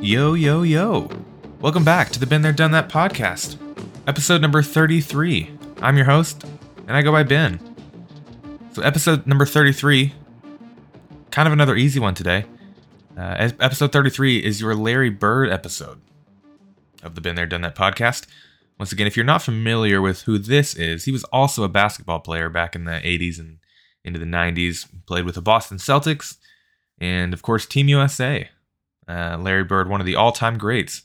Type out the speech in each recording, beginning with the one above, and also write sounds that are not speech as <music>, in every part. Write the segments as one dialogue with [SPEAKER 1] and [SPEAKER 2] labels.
[SPEAKER 1] Yo, yo, yo. Welcome back to the Been There, Done That podcast, episode number 33. I'm your host, and I go by Ben. So, episode number 33, kind of another easy one today. Uh, episode 33 is your Larry Bird episode of the Been There, Done That podcast. Once again, if you're not familiar with who this is, he was also a basketball player back in the 80s and into the 90s. Played with the Boston Celtics and, of course, Team USA. Uh, Larry Bird, one of the all time greats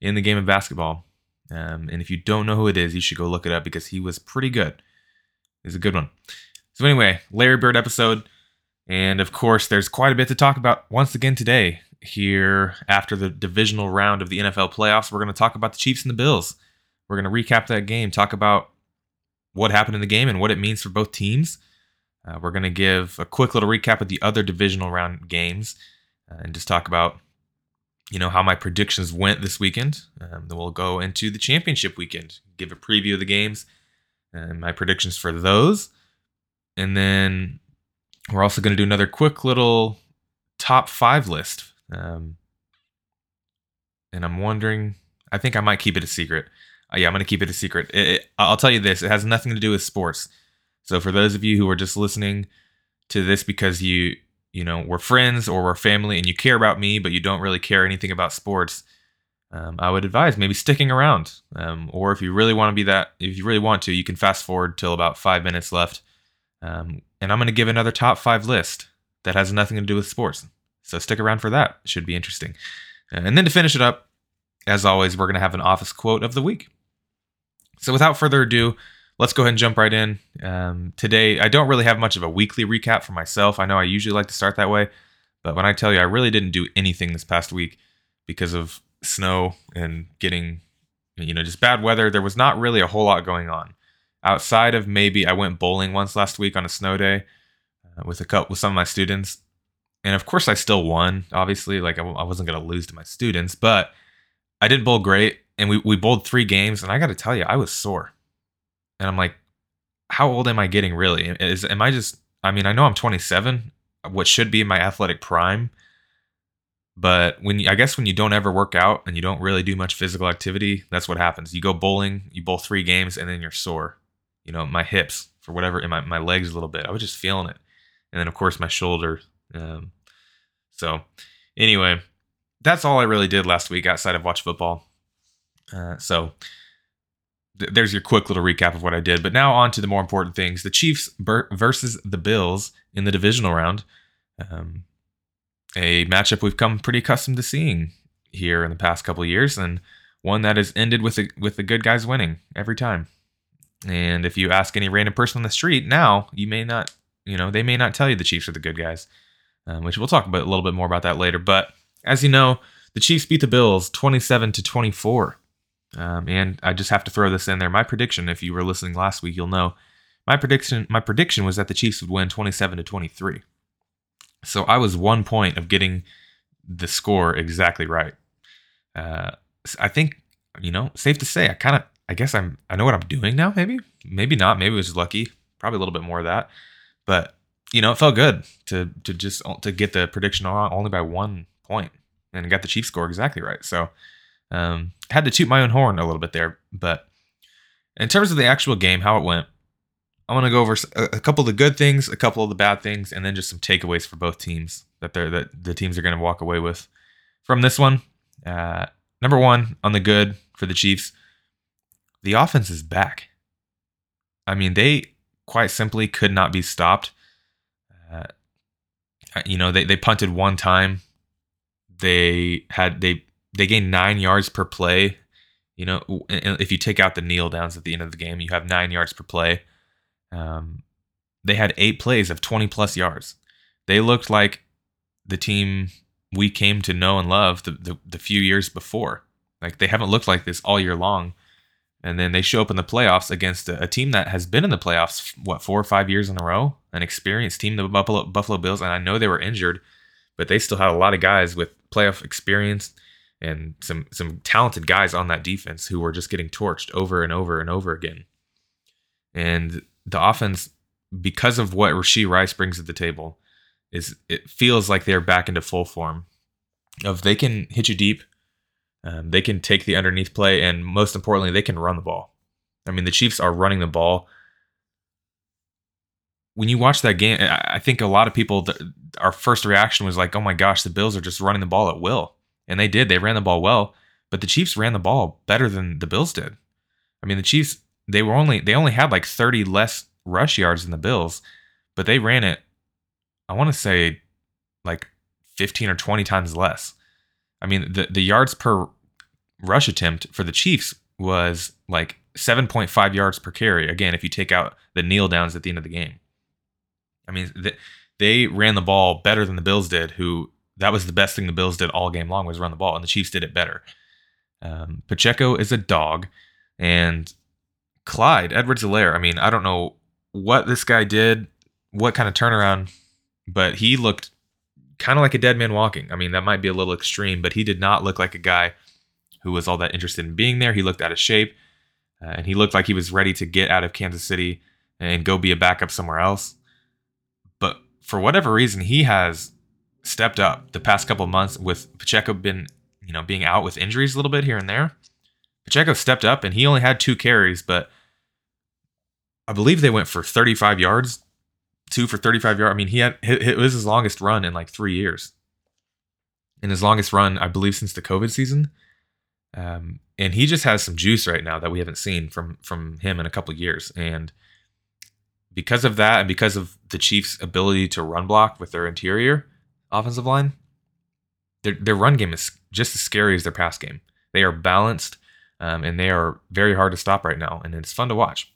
[SPEAKER 1] in the game of basketball. Um, and if you don't know who it is, you should go look it up because he was pretty good. He's a good one. So, anyway, Larry Bird episode. And of course, there's quite a bit to talk about once again today. Here, after the divisional round of the NFL playoffs, we're going to talk about the Chiefs and the Bills. We're going to recap that game, talk about what happened in the game and what it means for both teams. Uh, we're going to give a quick little recap of the other divisional round games uh, and just talk about you know how my predictions went this weekend. Um, then we'll go into the championship weekend, give a preview of the games and my predictions for those, and then we're also going to do another quick little top five list. Um, and I'm wondering, I think I might keep it a secret. Uh, yeah, I'm going to keep it a secret. It, it, I'll tell you this: it has nothing to do with sports. So for those of you who are just listening to this because you you know we're friends or we're family and you care about me but you don't really care anything about sports um, i would advise maybe sticking around um, or if you really want to be that if you really want to you can fast forward till about five minutes left um, and i'm going to give another top five list that has nothing to do with sports. So stick around for that should be interesting. And then to finish it up as always we're going to have an office quote of the week. So without further ado let's go ahead and jump right in. Um, today, I don't really have much of a weekly recap for myself. I know I usually like to start that way, but when I tell you I really didn't do anything this past week because of snow and getting, you know, just bad weather, there was not really a whole lot going on. Outside of maybe I went bowling once last week on a snow day uh, with a couple with some of my students, and of course I still won. Obviously, like I, I wasn't going to lose to my students, but I didn't bowl great, and we we bowled three games, and I got to tell you, I was sore and I'm like, how old am I getting really? Is am I just? I mean, I know I'm 27, what should be my athletic prime, but when you, I guess when you don't ever work out and you don't really do much physical activity, that's what happens. You go bowling, you bowl three games, and then you're sore. You know, my hips for whatever, and my my legs a little bit. I was just feeling it, and then of course my shoulder. Um, so anyway, that's all I really did last week outside of watch football. Uh, so there's your quick little recap of what I did. But now on to the more important things: the Chiefs versus the Bills in the divisional round. Um, a matchup we've come pretty accustomed to seeing here in the past couple years, and one that has ended with the with the good guys winning every time. And if you ask any random person on the street now, you may not, you know, they may not tell you the Chiefs are the good guys, um, which we'll talk about a little bit more about that later. But as you know, the Chiefs beat the Bills 27 to 24 um, and I just have to throw this in there. My prediction, if you were listening last week, you'll know my prediction. My prediction was that the Chiefs would win 27 to 23. So I was one point of getting the score exactly right. Uh, I think you know, safe to say, I kind of, I guess I'm, I know what I'm doing now. Maybe, maybe not. Maybe it was lucky. Probably a little bit more of that. But you know, it felt good to to just to get the prediction on only by one point and got the Chiefs score exactly right. So um, had to toot my own horn a little bit there, but in terms of the actual game, how it went, I want to go over a couple of the good things, a couple of the bad things, and then just some takeaways for both teams that they're that the teams are going to walk away with from this one. Uh, number one on the good for the Chiefs, the offense is back. I mean, they quite simply could not be stopped. Uh, you know, they, they punted one time. They had they they gain nine yards per play. You know, if you take out the kneel downs at the end of the game, you have nine yards per play. Um, they had eight plays of 20 plus yards. They looked like the team we came to know and love the, the, the few years before. Like they haven't looked like this all year long. And then they show up in the playoffs against a, a, team that has been in the playoffs, what, four or five years in a row? An experienced team, the Buffalo, Buffalo Bills. And I know they were injured, but they still had a lot of guys with playoff experience and some some talented guys on that defense who were just getting torched over and over and over again. And the offense, because of what Rashee Rice brings to the table, is it feels like they're back into full form. of they can hit you deep, um, they can take the underneath play, and most importantly, they can run the ball. I mean, the Chiefs are running the ball. When you watch that game, I think a lot of people, our first reaction was like, "Oh my gosh, the Bills are just running the ball at will," and they did. They ran the ball well, but the Chiefs ran the ball better than the Bills did. I mean, the Chiefs they were only they only had like 30 less rush yards than the Bills, but they ran it. I want to say like 15 or 20 times less. I mean, the the yards per rush attempt for the Chiefs was like 7.5 yards per carry. Again, if you take out the kneel downs at the end of the game. I mean, they ran the ball better than the Bills did, who that was the best thing the Bills did all game long was run the ball, and the Chiefs did it better. Um, Pacheco is a dog, and Clyde Edwards-Helaire. I mean, I don't know what this guy did, what kind of turnaround, but he looked kind of like a dead man walking. I mean, that might be a little extreme, but he did not look like a guy who was all that interested in being there. He looked out of shape, uh, and he looked like he was ready to get out of Kansas City and go be a backup somewhere else. But for whatever reason, he has stepped up the past couple months with Pacheco been, you know, being out with injuries a little bit here and there. Pacheco stepped up and he only had two carries, but I believe they went for 35 yards, two for 35 yards. I mean, he had it was his longest run in like three years, in his longest run, I believe, since the COVID season. Um, and he just has some juice right now that we haven't seen from from him in a couple years. And because of that, and because of the Chiefs' ability to run block with their interior offensive line, their their run game is just as scary as their pass game. They are balanced, um, and they are very hard to stop right now, and it's fun to watch.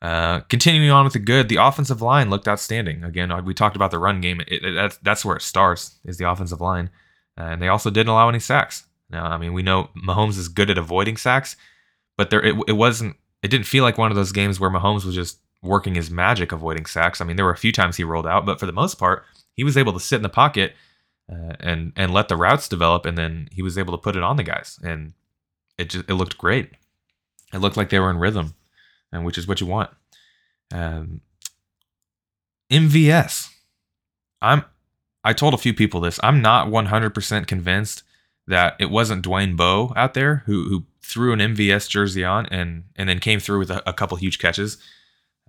[SPEAKER 1] Uh, continuing on with the good, the offensive line looked outstanding. Again, uh, we talked about the run game. It, it, that's that's where it starts is the offensive line, uh, and they also didn't allow any sacks. Now, I mean, we know Mahomes is good at avoiding sacks, but there it, it wasn't. It didn't feel like one of those games where Mahomes was just working his magic avoiding sacks. I mean, there were a few times he rolled out, but for the most part, he was able to sit in the pocket uh, and and let the routes develop, and then he was able to put it on the guys, and it just it looked great. It looked like they were in rhythm and which is what you want. Um, MVS. I'm. I told a few people this. I'm not 100% convinced that it wasn't Dwayne Bowe out there who who threw an MVS jersey on and and then came through with a, a couple huge catches.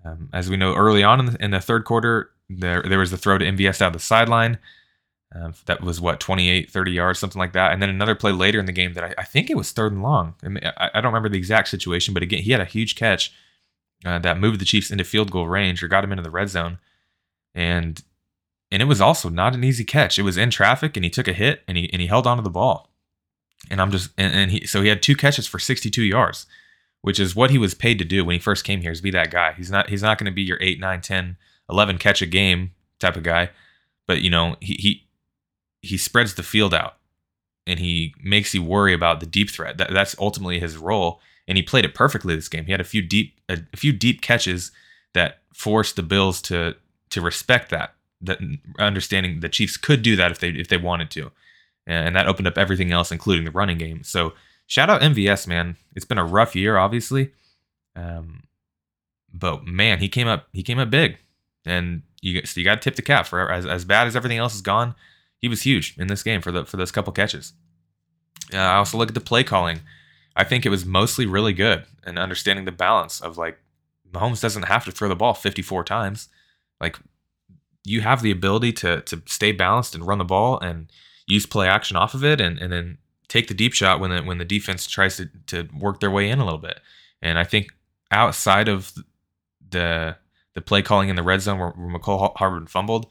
[SPEAKER 1] Um, as we know, early on in the, in the, third quarter, there there was the throw to MVS out of the sideline. Uh, that was what 28, 30 yards, something like that. And then another play later in the game that I, I think it was third and long. I, mean, I, I, don't remember the exact situation, but again, he had a huge catch uh, that moved the Chiefs into field goal range or got him into the red zone. And and it was also not an easy catch. It was in traffic and he took a hit and he and he held onto the ball. And I'm just and, and he so he had two catches for 62 yards, which is what he was paid to do when he first came here is be that guy. He's not he's not going to be your 8, 9, 10, 11 catch a game type of guy, but you know, he he he spreads the field out and he makes you worry about the deep threat. That, that's ultimately his role and he played it perfectly this game. He had a few deep a, a few deep catches that forced the Bills to to respect that that understanding the Chiefs could do that if they if they wanted to, and that opened up everything else, including the running game. So shout out MVS, man. It's been a rough year, obviously, um, but man, he came up he came up big, and you so you got to tip the cap for as as bad as everything else is gone. He was huge in this game for the for those couple catches. Uh, I also look at the play calling. I think it was mostly really good and understanding the balance of like Mahomes doesn't have to throw the ball 54 times. Like you have the ability to to stay balanced and run the ball and use play action off of it and, and then take the deep shot when the when the defense tries to, to work their way in a little bit. And I think outside of the the play calling in the red zone where, where Mecole Hardman fumbled.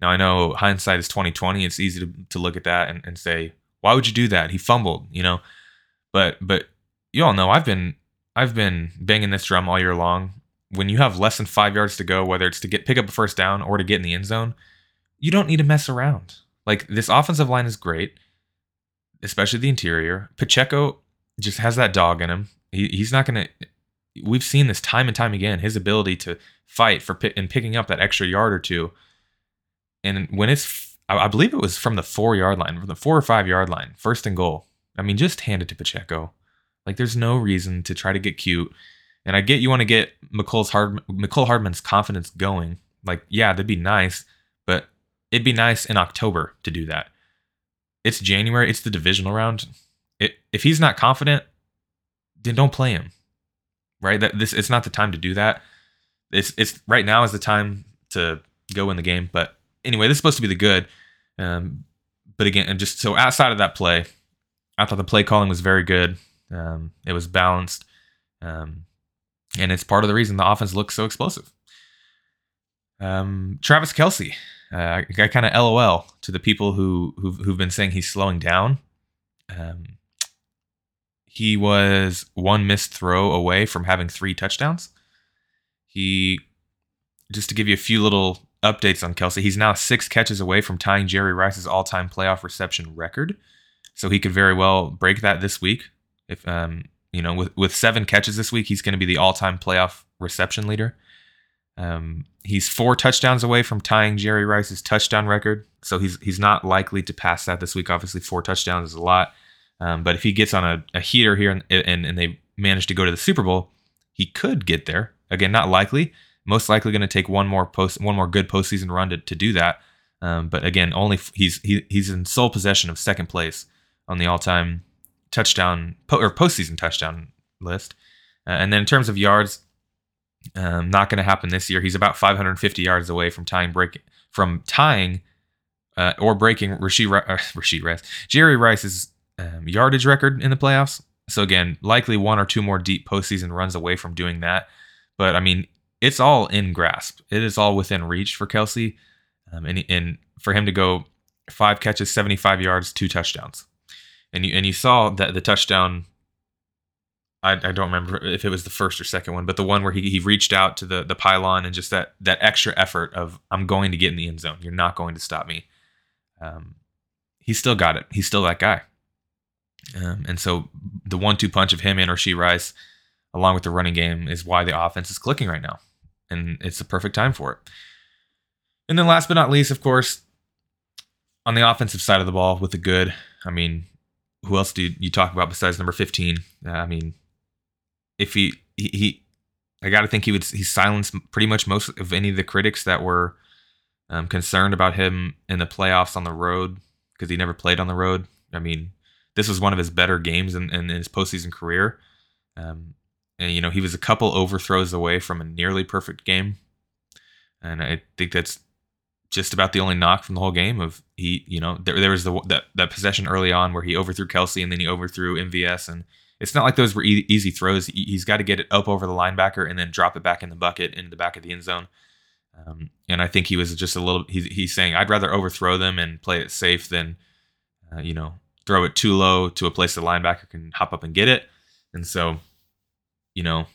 [SPEAKER 1] Now I know hindsight is 2020. It's easy to, to look at that and, and say, why would you do that? He fumbled, you know. But but you all know I've been I've been banging this drum all year long. When you have less than five yards to go, whether it's to get pick up a first down or to get in the end zone, you don't need to mess around. Like this offensive line is great, especially the interior. Pacheco just has that dog in him. He, he's not to. We've seen this time and time again. His ability to fight for and picking up that extra yard or two. And when it's, I believe it was from the four yard line, from the four or five yard line, first and goal. I mean, just hand it to Pacheco. Like, there's no reason to try to get cute. And I get you want to get Mecole's Hard Mecole Hardman's confidence going. Like, yeah, that'd be nice, but it'd be nice in October to do that. it's January, it's the divisional round. It, if he's not confident, then don't play him. Right? That this it's not the time to do that. It's it's right now is the time to go in the game. But anyway, this is supposed to be the good. Um, but again, and just so outside of that play, I thought the play calling was very good. Um, it was balanced, um, and it's part of the reason the offense looks so explosive. Um, Travis Kelce, uh, I kind of LOL to the people who who've, who've, been saying he's slowing down. Um, he was one missed throw away from having three touchdowns. He, just to give you a few little updates on Kelce, he's now six catches away from tying Jerry Rice's all-time playoff reception record. So he could very well break that this week. If um, you know, with with seven catches this week, he's going to be the all-time playoff reception leader. Um, he's four touchdowns away from tying Jerry Rice's touchdown record, so he's he's not likely to pass that this week. Obviously, four touchdowns is a lot, um, but if he gets on a, a heater here and, and and they manage to go to the Super Bowl, he could get there. Again, not likely. Most likely going to take one more post, one more good postseason run to, to do that. Um, but again, only f- he's he, he's in sole possession of second place on the all-time touchdown po- or postseason touchdown list. Uh, and then in terms of yards, um, not going to happen this year. He's about 550 yards away from tying break from tying uh, or breaking Rashee, uh, <laughs> Rashee Rice, Jerry Rice's um, yardage record in the playoffs. So again, likely one or two more deep postseason runs away from doing that. But I mean, it's all in grasp. It is all within reach for Kelce, um, and and for him to go five catches, 75 yards, two touchdowns and you and you saw that the touchdown. I, I don't remember if it was the first or second one, but the one where he, he reached out to the the pylon and just that that extra effort of I'm going to get in the end zone. You're not going to stop me. Um, he still got it. He's still that guy. Um, and so the one-two punch of him and Rashee Rice, along with the running game, is why the offense is clicking right now, and it's the perfect time for it. And then last but not least, of course, on the offensive side of the ball with the good. I mean, who else do you, talk about besides number 15? Uh, I mean, if he, he, he I got to think he would, he silenced pretty much most of any of the critics that were um, concerned about him in the playoffs on the road because he never played on the road. I mean, this was one of his better games in, in his postseason career. Um, you know, he was a couple overthrows away from a nearly perfect game. And I think that's just about the only knock from the whole game. Of he, you know, there, there was the that, that possession early on where he overthrew Kelce and then he overthrew MVS, and it's not like those were e- easy throws. He's got to get it up over the linebacker and then drop it back in the bucket into the back of the end zone. Um, and I think he was just a little. He's, he's saying I'd rather overthrow them and play it safe than, uh, you know, throw it too low to a place the linebacker can hop up and get it. And so, you know,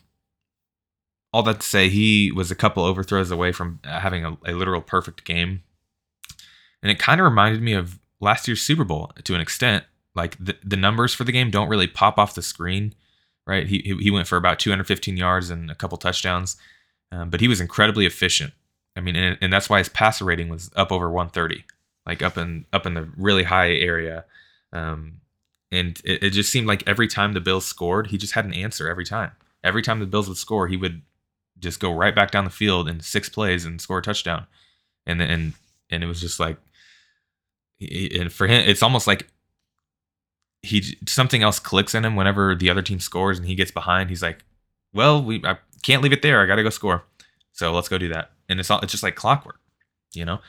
[SPEAKER 1] all that to say, he was a couple overthrows away from uh, having a, a literal perfect game. And it kind of reminded me of last year's Super Bowl to an extent. Like the, the numbers for the game don't really pop off the screen, right? He, he went for about 215 yards and a couple touchdowns, um, but he was incredibly efficient. I mean, and, and that's why his passer rating was up over 130, like up in up in the really high area. Um, and it, it just seemed like every time the Bills scored, he just had an answer every time. Every time the Bills would score, he would just go right back down the field in six plays and score a touchdown. And and and it was just like, and for him, it's almost like he something else clicks in him whenever the other team scores and he gets behind. He's like, well, we I can't leave it there. I got to go score. So let's go do that. And it's all it's just like clockwork, you know.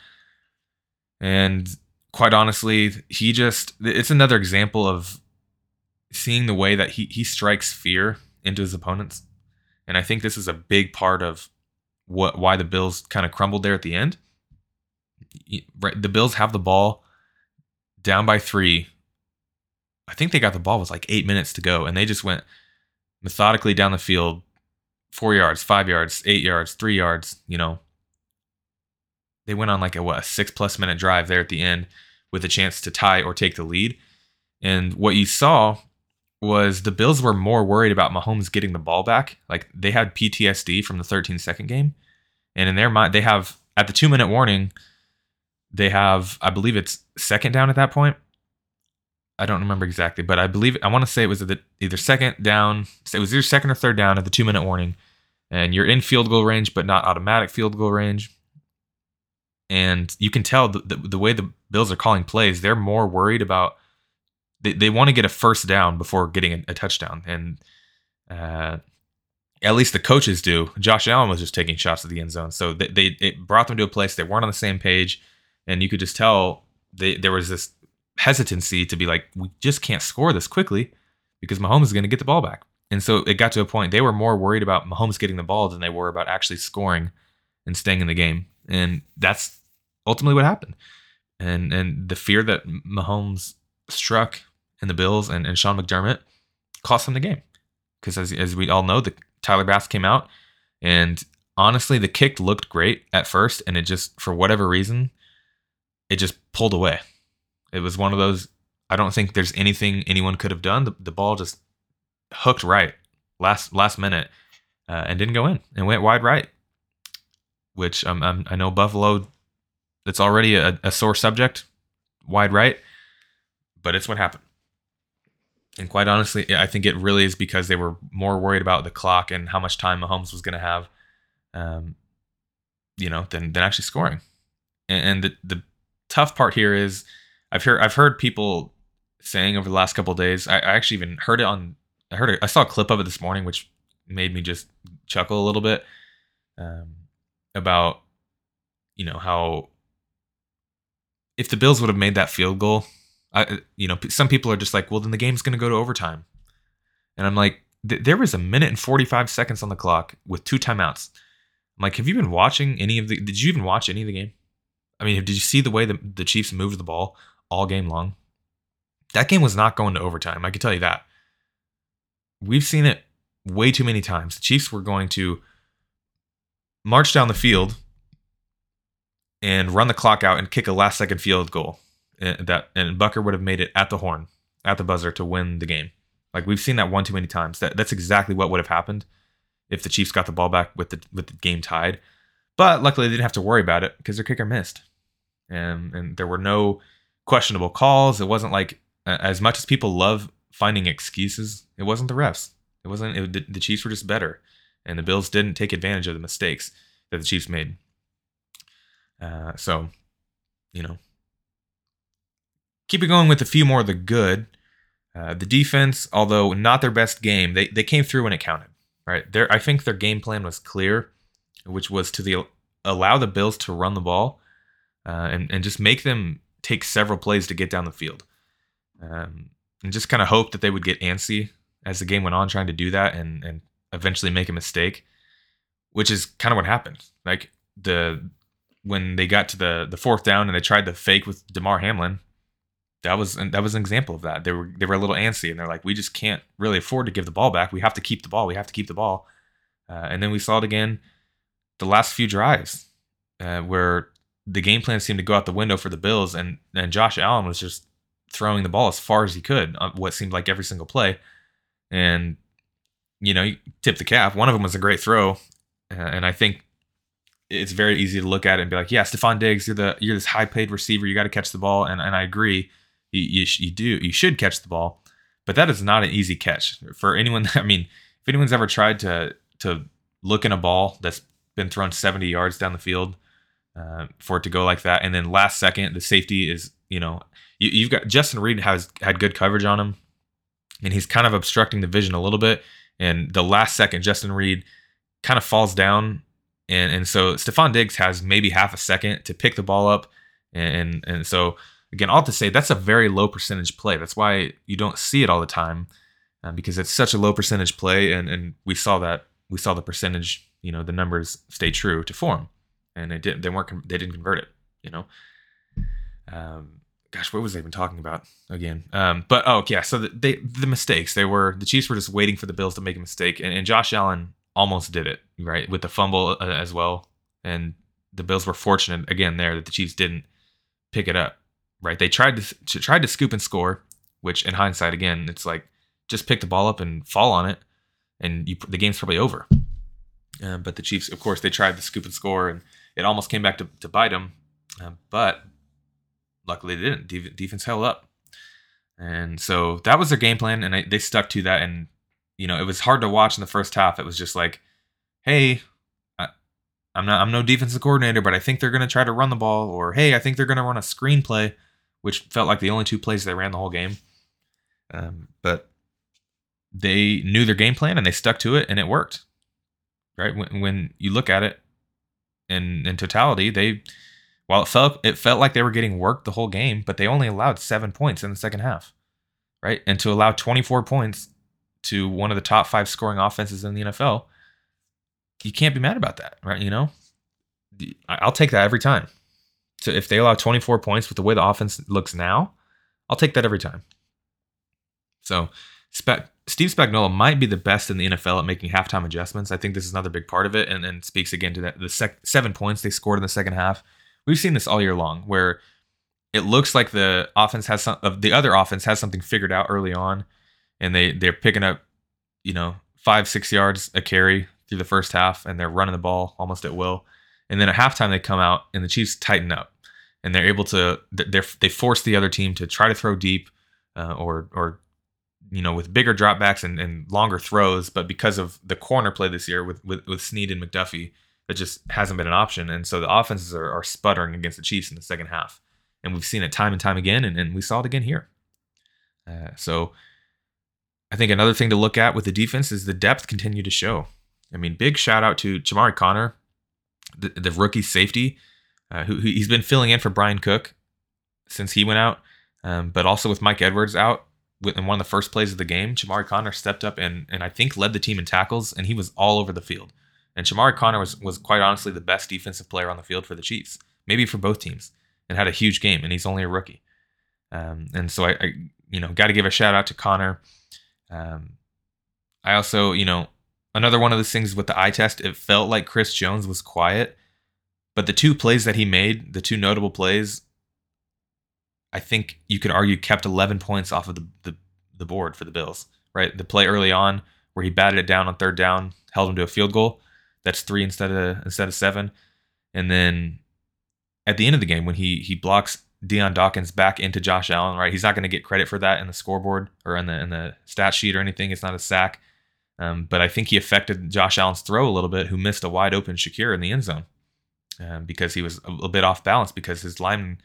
[SPEAKER 1] And quite honestly, he just it's another example of seeing the way that he he strikes fear into his opponents and I think this is a big part of what why the Bills kind of crumbled there at the end. The Bills have the ball down by three. I think they got the ball with like eight minutes to go, and they just went methodically down the field, four yards, five yards, eight yards, three yards. You know, they went on like a what a six plus minute drive there at the end with a chance to tie or take the lead. And what you saw was the Bills were more worried about Mahomes getting the ball back. Like they had PTSD from the 13 second game. And in their mind, they have at the two minute warning, they have, I believe it's second down at that point. I don't remember exactly, but I believe I want to say it was either second down. It was either second or third down at the two minute warning, and you're in field goal range, but not automatic field goal range. and you can tell the, the, the way the Bills are calling plays, they're more worried about they, they want to get a first down before getting a, a touchdown, and uh, at least the coaches do. Josh Allen was just taking shots at the end zone, so they, they it brought them to a place they weren't on the same page, and you could just tell they, there was this hesitancy to be like, we just can't score this quickly because Mahomes is going to get the ball back. And so it got to a point they were more worried about Mahomes getting the ball than they were about actually scoring and staying in the game. And that's ultimately what happened. And and the fear that Mahomes struck in the Bills and, and Sean McDermott cost them the game. Because as, as we all know, the Tyler Bass came out and honestly the kick looked great at first and it just for whatever reason it just pulled away. It was one of those I don't think there's anything anyone could have done. The, the ball just hooked right last last minute uh, and didn't go in and went wide right, which um, um, I know Buffalo. It's already a, a sore subject, wide right, but it's what happened. And quite honestly, I think it really is because they were more worried about the clock and how much time Mahomes was going to have, um, you know, than than actually scoring. And, and the the tough part here is, I've heard I've heard people saying over the last couple days. I, I, actually even heard it on. I heard it, I saw a clip of it this morning, which made me just chuckle a little bit um, about you know how if the Bills would have made that field goal, I you know some people are just like, well, then the game's going to go to overtime, and I'm like, there was a minute and 45 seconds on the clock with two timeouts. I'm like, have you been watching any of the? Did you even watch any of the game? I mean, did you see the way the, the Chiefs moved the ball all game long? That game was not going to overtime. I can tell you that. We've seen it way too many times. The Chiefs were going to march down the field and run the clock out and kick a last second field goal. And that and Butker would have made it at the horn, at the buzzer to win the game. Like we've seen that one too many times. That that's exactly what would have happened if the Chiefs got the ball back with the with the game tied. But luckily they didn't have to worry about it because their kicker missed. And and there were no questionable calls. It wasn't like as much as people love finding excuses, it wasn't the refs. It wasn't. It, the Chiefs were just better, and the Bills didn't take advantage of the mistakes that the Chiefs made. Uh, so, you know, keep it going with a few more of the good. Uh, the defense, although not their best game, they they came through when it counted. Right there, I think their game plan was clear, which was to the allow the Bills to run the ball, uh, and and just make them take several plays to get down the field um, and just kind of hope that they would get antsy as the game went on, trying to do that and and eventually make a mistake, which is kind of what happened. Like the when they got to the the fourth down and they tried the fake with Damar Hamlin, that was that was an example of that. They were they were a little antsy and they're like, we just can't really afford to give the ball back. We have to keep the ball. We have to keep the ball. Uh, and then we saw it again the last few drives uh, where the game plan seemed to go out the window for the Bills, and and Josh Allen was just throwing the ball as far as he could on what seemed like every single play. And, you know, you tip the cap. One of them was a great throw. Uh, and I think it's very easy to look at it and be like, yeah, Stefon Diggs, you're the you're this high paid receiver. You got to catch the ball. And, and I agree. You, you, you do. You should catch the ball. But that is not an easy catch for anyone. <laughs> I mean, if anyone's ever tried to to look in a ball that's been thrown 70 yards down the field uh, for it to go like that, and then last second the safety is you know you, have got Justin Reid has had good coverage on him, and he's kind of obstructing the vision a little bit. And the last second, Justin Reid kind of falls down, and and so Stefon Diggs has maybe half a second to pick the ball up, and and so again, all to say that's a very low percentage play. That's why you don't see it all the time, uh, because it's such a low percentage play, and and we saw that we saw the percentage, you know, the numbers stay true to form, and they didn't they weren't they didn't convert it, you know. Um, gosh, what was I even talking about again? Um, but oh yeah, so the, they the mistakes they were the Chiefs were just waiting for the Bills to make a mistake, and, and Josh Allen almost did it right with the fumble uh, as well, and the Bills were fortunate again there that the Chiefs didn't pick it up. Right, they tried to, to tried to scoop and score, which in hindsight again it's like just pick the ball up and fall on it, and you, the game's probably over. Uh, but the Chiefs, of course, they tried to scoop and score, and it almost came back to, to bite them. Uh, but luckily they didn't. De- defense held up, and so that was their game plan, and I, they stuck to that. And you know, it was hard to watch in the first half. It was just like, hey, I'm not I'm no defensive coordinator, but I think they're going to try to run the ball or hey, I think they're going to run a screenplay, which felt like the only two plays they ran the whole game. Um, but they knew their game plan and they stuck to it and it worked. Right? When when you look at it in in totality, they while it felt it felt like they were getting worked the whole game, but they only allowed 7 points in the second half. Right? And to allow 24 points to one of the top 5 scoring offenses in the NFL, you can't be mad about that, right? You know, I'll take that every time. So if they allow 24 points with the way the offense looks now, I'll take that every time. So Steve Spagnuolo might be the best in the NFL at making halftime adjustments. I think this is another big part of it, and, and speaks again to that the sec- seven points they scored in the second half. We've seen this all year long, where it looks like the offense has some of the other offense has something figured out early on, and they they're picking up, you know, five six yards a carry through the first half, and they're running the ball almost at will. And then at halftime, they come out and the Chiefs tighten up, and they're able to they they force the other team to try to throw deep, uh, or or you know with bigger dropbacks and, and longer throws. But because of the corner play this year with with, with Sneed and McDuffie, that just hasn't been an option, and so the offenses are, are sputtering against the Chiefs in the second half, and we've seen it time and time again, and, and we saw it again here. Uh, so. I think another thing to look at with the defense is the depth continue to show. I mean, big shout out to Chamarri Conner, the, the rookie safety, uh, who, who, he's been filling in for Bryan Cook since he went out, um, but also with Mike Edwards out in one of the first plays of the game, Chamarri Conner stepped up and and I think led the team in tackles, and he was all over the field. And Chamarri Conner was was quite honestly the best defensive player on the field for the Chiefs, maybe for both teams, and had a huge game. And he's only a rookie, um, and so I, I you know got to give a shout out to Conner. Um, I also you know another one of those things with the eye test, it felt like Chris Jones was quiet, but the two plays that he made, the two notable plays, I think you could argue kept 11 points off of the, the, the board for the Bills, right? The play early on where he batted it down on third down, held him to a field goal. That's three instead of instead of seven. And then at the end of the game, when he he blocks Dion Dawkins back into Josh Allen, right? He's not going to get credit for that in the scoreboard or in the in the stat sheet or anything. It's not a sack. Um, but I think he affected Josh Allen's throw a little bit, who missed a wide open Shakir in the end zone um, because he was a little bit off balance because his lineman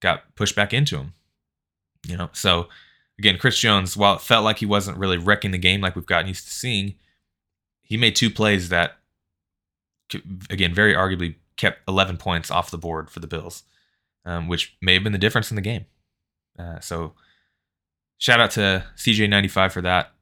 [SPEAKER 1] got pushed back into him. You know, so again, Chris Jones, while it felt like he wasn't really wrecking the game like we've gotten used to seeing, he made two plays that, again, very arguably kept 11 points off the board for the Bills, um, which may have been the difference in the game. Uh, so, shout out to CJ95 for that.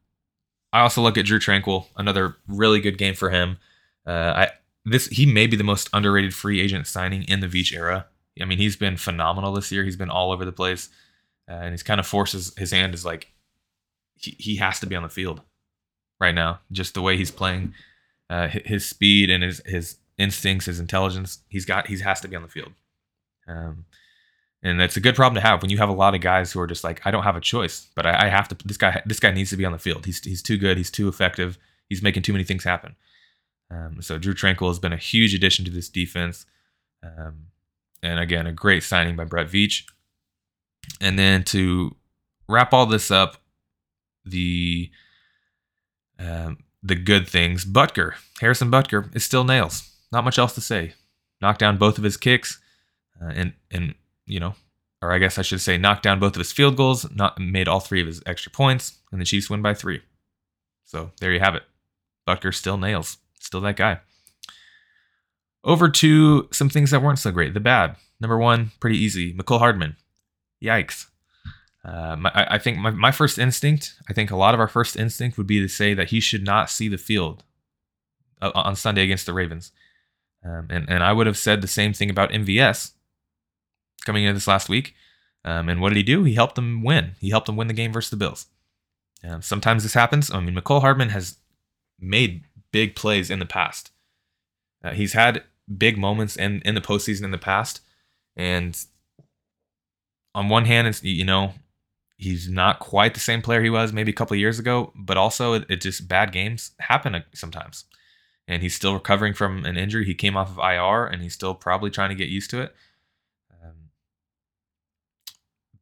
[SPEAKER 1] I also look at Drue Tranquill, another really good game for him. Uh, I this he may be the most underrated free agent signing in the Veach era. I mean, he's been phenomenal this year. He's been all over the place, uh, and he's kind of forces his hand is like he, he has to be on the field right now. Just the way he's playing, uh, his speed and his his instincts, his intelligence. He's got he has to be on the field. Um, and that's a good problem to have when you have a lot of guys who are just like, I don't have a choice, but I, I, have to. This guy, this guy needs to be on the field. He's he's too good. He's too effective. He's making too many things happen. Um, so Drue Tranquill has been a huge addition to this defense, um, and again, a great signing by Brett Veach. And then to wrap all this up, the um, the good things. Butker, Harrison Butker is still nails. Not much else to say. Knocked down both of his kicks, uh, and and you know, or I guess I should say, knocked down both of his field goals, not made all three of his extra points, and the Chiefs win by three. So there you have it. Butker still nails, still that guy. Over to some things that weren't so great. The bad. Number one, pretty easy. Mecole Hardman. Yikes. Uh, my, I think my, my first instinct, I think a lot of our first instinct would be to say that he should not see the field uh, on Sunday against the Ravens. Um, and, and I would have said the same thing about MVS coming into this last week. Um, and what did he do? He helped them win. He helped them win the game versus the Bills. Um, sometimes this happens. I mean, Mecole Hardman has made big plays in the past. Uh, he's had big moments in, in the postseason in the past. And on one hand, it's, you know, he's not quite the same player he was maybe a couple years ago, but also it, it just bad games happen sometimes. And he's still recovering from an injury. He came off of IR and he's still probably trying to get used to it.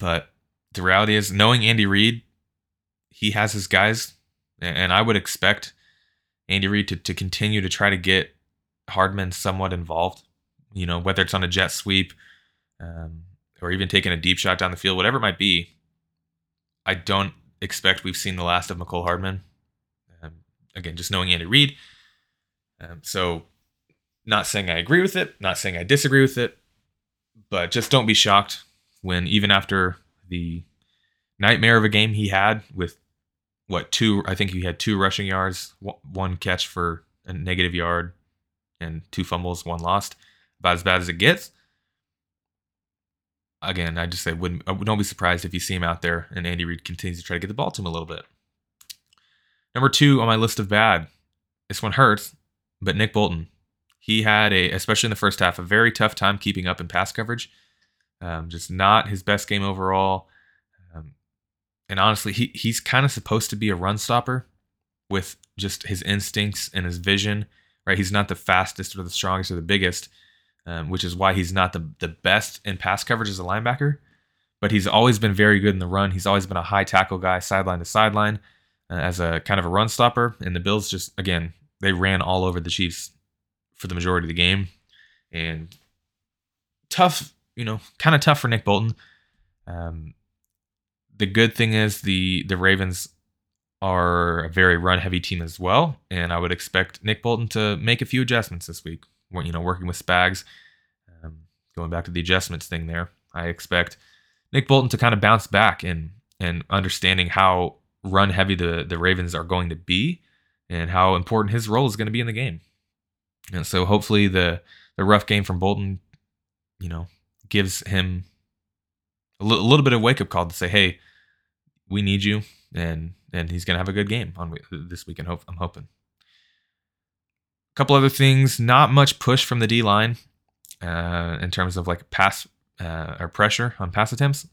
[SPEAKER 1] But the reality is, knowing Andy Reid, he has his guys, and I would expect Andy Reid to, to continue to try to get Hardman somewhat involved. You know, whether it's on a jet sweep um, or even taking a deep shot down the field, whatever it might be. I don't expect we've seen the last of Mecole Hardman. Um, again, just knowing Andy Reid. Um, so, not saying I agree with it, not saying I disagree with it, but just don't be shocked when even after the nightmare of a game he had with what two I think he had two rushing yards, one catch for a negative yard, and two fumbles, one lost. About as bad as it gets. Again, I just say wouldn't uh, don't be surprised if you see him out there and Andy Reid continues to try to get the ball to him a little bit. Number two on my list of bad. This one hurts, but Nick Bolton. He had a, especially in the first half, a very tough time keeping up in pass coverage. Um, just not his best game overall. Um, and honestly, he he's kind of supposed to be a run stopper with just his instincts and his vision. Right, he's not the fastest or the strongest or the biggest, um, which is why he's not the the best in pass coverage as a linebacker. But he's always been very good in the run. He's always been a high tackle guy, sideline to sideline, uh, as a kind of a run stopper. And the Bills just again they ran all over the Chiefs for the majority of the game, and tough you know, kind of tough for Nick Bolton. Um, the good thing is the the Ravens are a very run heavy team as well, and I would expect Nick Bolton to make a few adjustments this week. You know, working with Spags, um, going back to the adjustments thing there, I expect Nick Bolton to kind of bounce back and and understanding how run heavy the the Ravens are going to be, and how important his role is going to be in the game. And so hopefully the the rough game from Bolton, you know, gives him a, l- a little bit of wake up call to say, "Hey, we need you," and and he's gonna have a good game on this weekend. Hope I'm hoping. A couple other things, not much push from the D line uh, in terms of like pass uh, or pressure on pass attempts.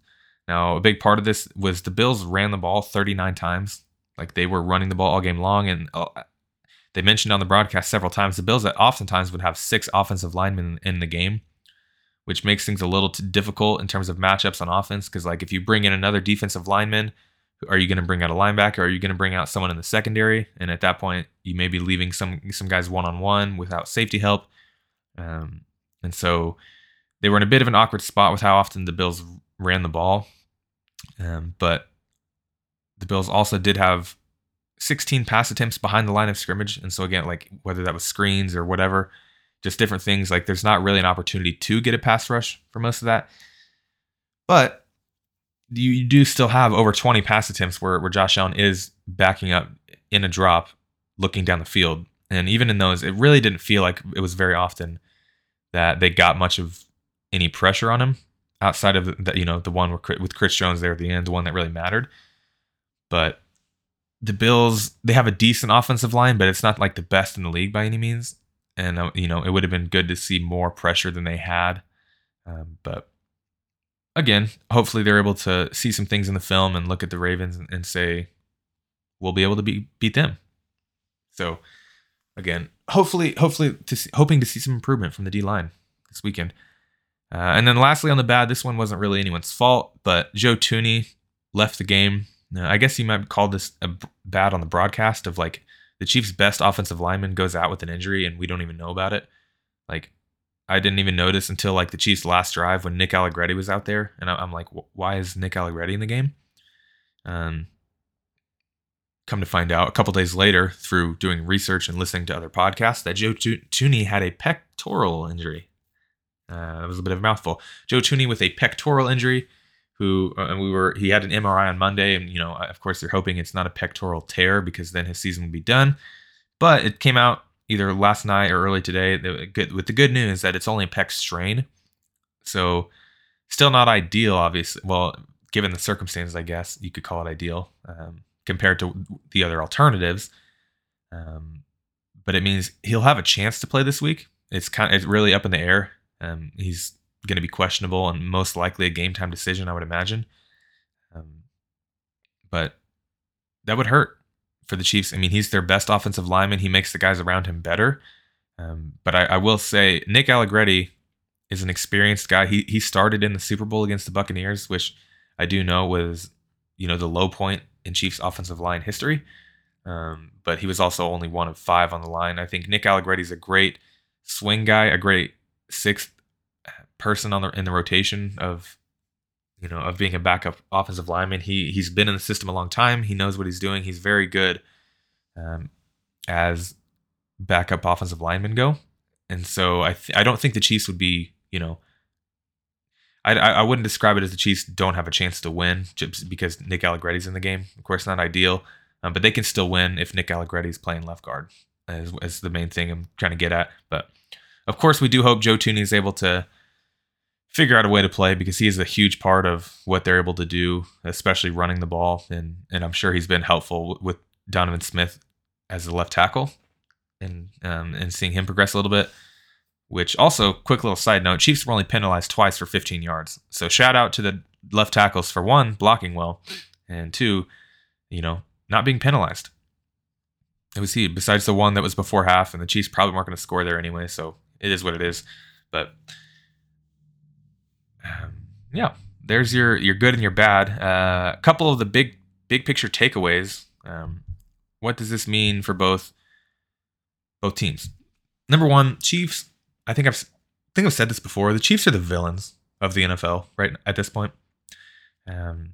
[SPEAKER 1] Now, a big part of this was the Bills ran the ball 39 times. Like they were running the ball all game long, and uh, they mentioned on the broadcast several times the Bills that oftentimes would have six offensive linemen in the game which makes things a little difficult in terms of matchups on offense. Because like if you bring in another defensive lineman, are you going to bring out a linebacker? Are you going to bring out someone in the secondary? And at that point, you may be leaving some some guys one on one without safety help. Um, and so they were in a bit of an awkward spot with how often the Bills ran the ball. Um, but the Bills also did have 16 pass attempts behind the line of scrimmage. And so again, like whether that was screens or whatever, just different things. Like there's not really an opportunity to get a pass rush for most of that. But you, you do still have over 20 pass attempts where, where Josh Allen is backing up in a drop, looking down the field. And even in those, it really didn't feel like it was very often that they got much of any pressure on him outside of the, you know the one with Chris Jones there at the end, the one that really mattered. But the Bills, they have a decent offensive line, but it's not like the best in the league by any means and uh, you know it would have been good to see more pressure than they had. Um, but again, hopefully they're able to see some things in the film and look at the Ravens and, and say we'll be able to be, beat them. So again, hopefully, hopefully, to see, hoping to see some improvement from the D line this weekend. Uh, and then lastly, on the bad, this one wasn't really anyone's fault, but Joe Thuney left the game. Now, I guess you might call this a bad on the broadcast of like the Chiefs' best offensive lineman goes out with an injury and we don't even know about it. Like, I didn't even notice until like the Chiefs' last drive when Nick Allegretti was out there, and I'm like, why is Nick Allegretti in the game? Um, come to find out a couple days later through doing research and listening to other podcasts that Joe Thuney had a pectoral injury. Uh, that was a bit of a mouthful. Joe Thuney with a pectoral injury who uh, and we were he had an MRI on Monday, and you know, of course, they're hoping it's not a pectoral tear because then his season will be done. But it came out either last night or early today with the good news that it's only a pec strain, so still not ideal. Obviously, well, given the circumstances, I guess you could call it ideal um, compared to the other alternatives. Um, but it means he'll have a chance to play this week. It's kind of it's really up in the air. Um, he's going to be questionable and most likely a game time decision, I would imagine. Um, but that would hurt for the Chiefs. I mean, he's their best offensive lineman. He makes the guys around him better. Um, but I, I, will say, Nick Allegretti is an experienced guy. He he started in the Super Bowl against the Buccaneers, which I do know was you know the low point in Chiefs offensive line history. Um, but he was also only one of five on the line. I think Nick Allegretti is a great swing guy, a great sixth person on the in the rotation of you know of being a backup offensive lineman. He he's been in the system a long time. He knows what he's doing. He's very good um, as backup offensive linemen go. And so I th- I don't think the Chiefs would be you know I, I wouldn't describe it as the Chiefs don't have a chance to win just because Nick Allegretti's in the game. Of course, not ideal, um, but they can still win if Nick Allegretti's playing left guard. Is, is the main thing I'm trying to get at. But of course, we do hope Joe Thuney is able to figure out a way to play because he is a huge part of what they're able to do, especially running the ball. And and I'm sure he's been helpful with Donovan Smith as a left tackle, and um, and seeing him progress a little bit. Which also, quick little side note: Chiefs were only penalized twice for 15 yards. So shout out to the left tackles for one blocking well, and two, you know, not being penalized. It was he. Besides the one that was before half, and the Chiefs probably weren't going to score there anyway. So it is what it is. But um, yeah, there's your your good and your bad. Uh, a couple of the big big picture takeaways. Um, what does this mean for both both teams? Number one, Chiefs I think I've I think I've said this before. The Chiefs are the villains of the NFL right at this point. Um,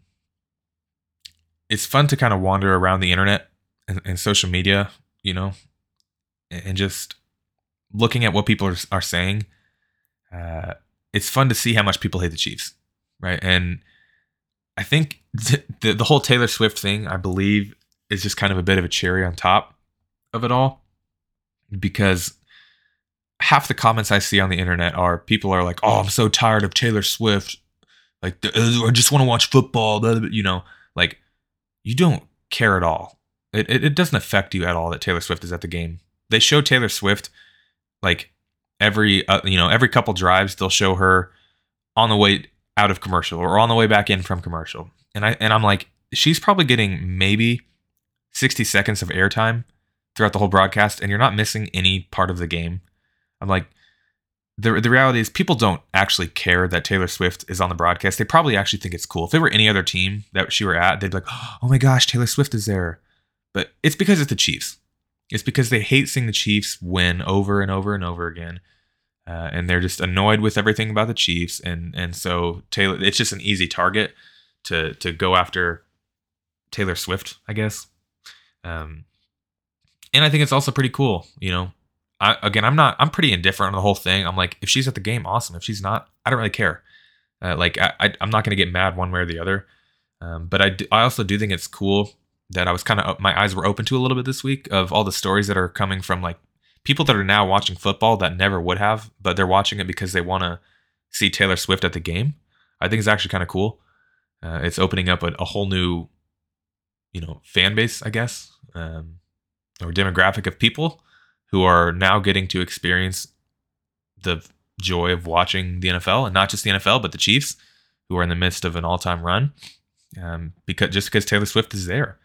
[SPEAKER 1] it's fun to kind of wander around the internet and, and social media, you know, and, and, just looking at what people are, are saying. Uh, it's fun to see how much people hate the Chiefs, right? And I think the the whole Taylor Swift thing, I believe, is just kind of a bit of a cherry on top of it all, because half the comments I see on the internet are people are like, "Oh, I'm so tired of Taylor Swift. Like, uh, I just want to watch football." You know, like you don't care at all. It, it, it doesn't affect you at all that Taylor Swift is at the game. They show Taylor Swift like every uh, you know every couple drives they'll show her on the way out of commercial or on the way back in from commercial. And I and I'm like, she's probably getting maybe 60 seconds of airtime throughout the whole broadcast, and you're not missing any part of the game. I'm like, the the reality is people don't actually care that Taylor Swift is on the broadcast. They probably actually think it's cool. If it were any other team that she were at, they'd be like, "Oh my gosh, Taylor Swift is there." But it's because it's the Chiefs. It's because they hate seeing the Chiefs win over and over and over again, uh, and they're just annoyed with everything about the Chiefs. And and so Taylor, it's just an easy target to to go after Taylor Swift, I guess. Um, and I think it's also pretty cool, you know, I, again, I'm not. I'm pretty indifferent on the whole thing. I'm like, if she's at the game, awesome. If she's not, I don't really care. Uh, like, I, I, am not to get mad one way or the other. Um, but I, do, I also do think it's cool that I was kind of my eyes were open to a little bit this week of all the stories that are coming from like people that are now watching football that never would have, but they're watching it because they want to see Taylor Swift at the game. I think it's actually kind of cool. Uh, it's opening up a, a, whole new, you know, fan base, I guess, um, or demographic of people who are now getting to experience the joy of watching the NFL and not just the NFL, but the Chiefs, who are in the midst of an all-time run, um, because just because Taylor Swift is there,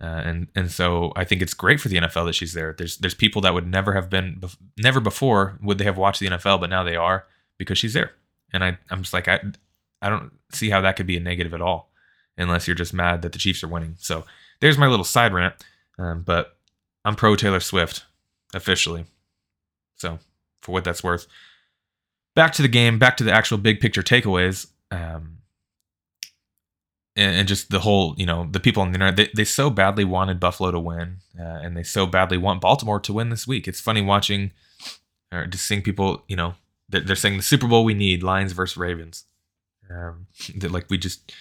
[SPEAKER 1] uh, and and so I think it's great for the NFL that she's there. There's there's people that would never have been never before would they have watched the NFL, but now they are because she's there, and I I'm just like I I don't see how that could be a negative at all, unless you're just mad that the Chiefs are winning. So there's my little side rant, um, but I'm pro Taylor Swift officially. So, for what that's worth. Back to the game, back to the actual big picture takeaways. Um, and, just the whole, you know, the people on the internet, they, they so badly wanted Buffalo to win, uh, and they so badly want Baltimore to win this week. It's funny watching or just seeing people, you know, they're, they're saying the Super Bowl we need, Lions versus Ravens. Um, <laughs> that like we just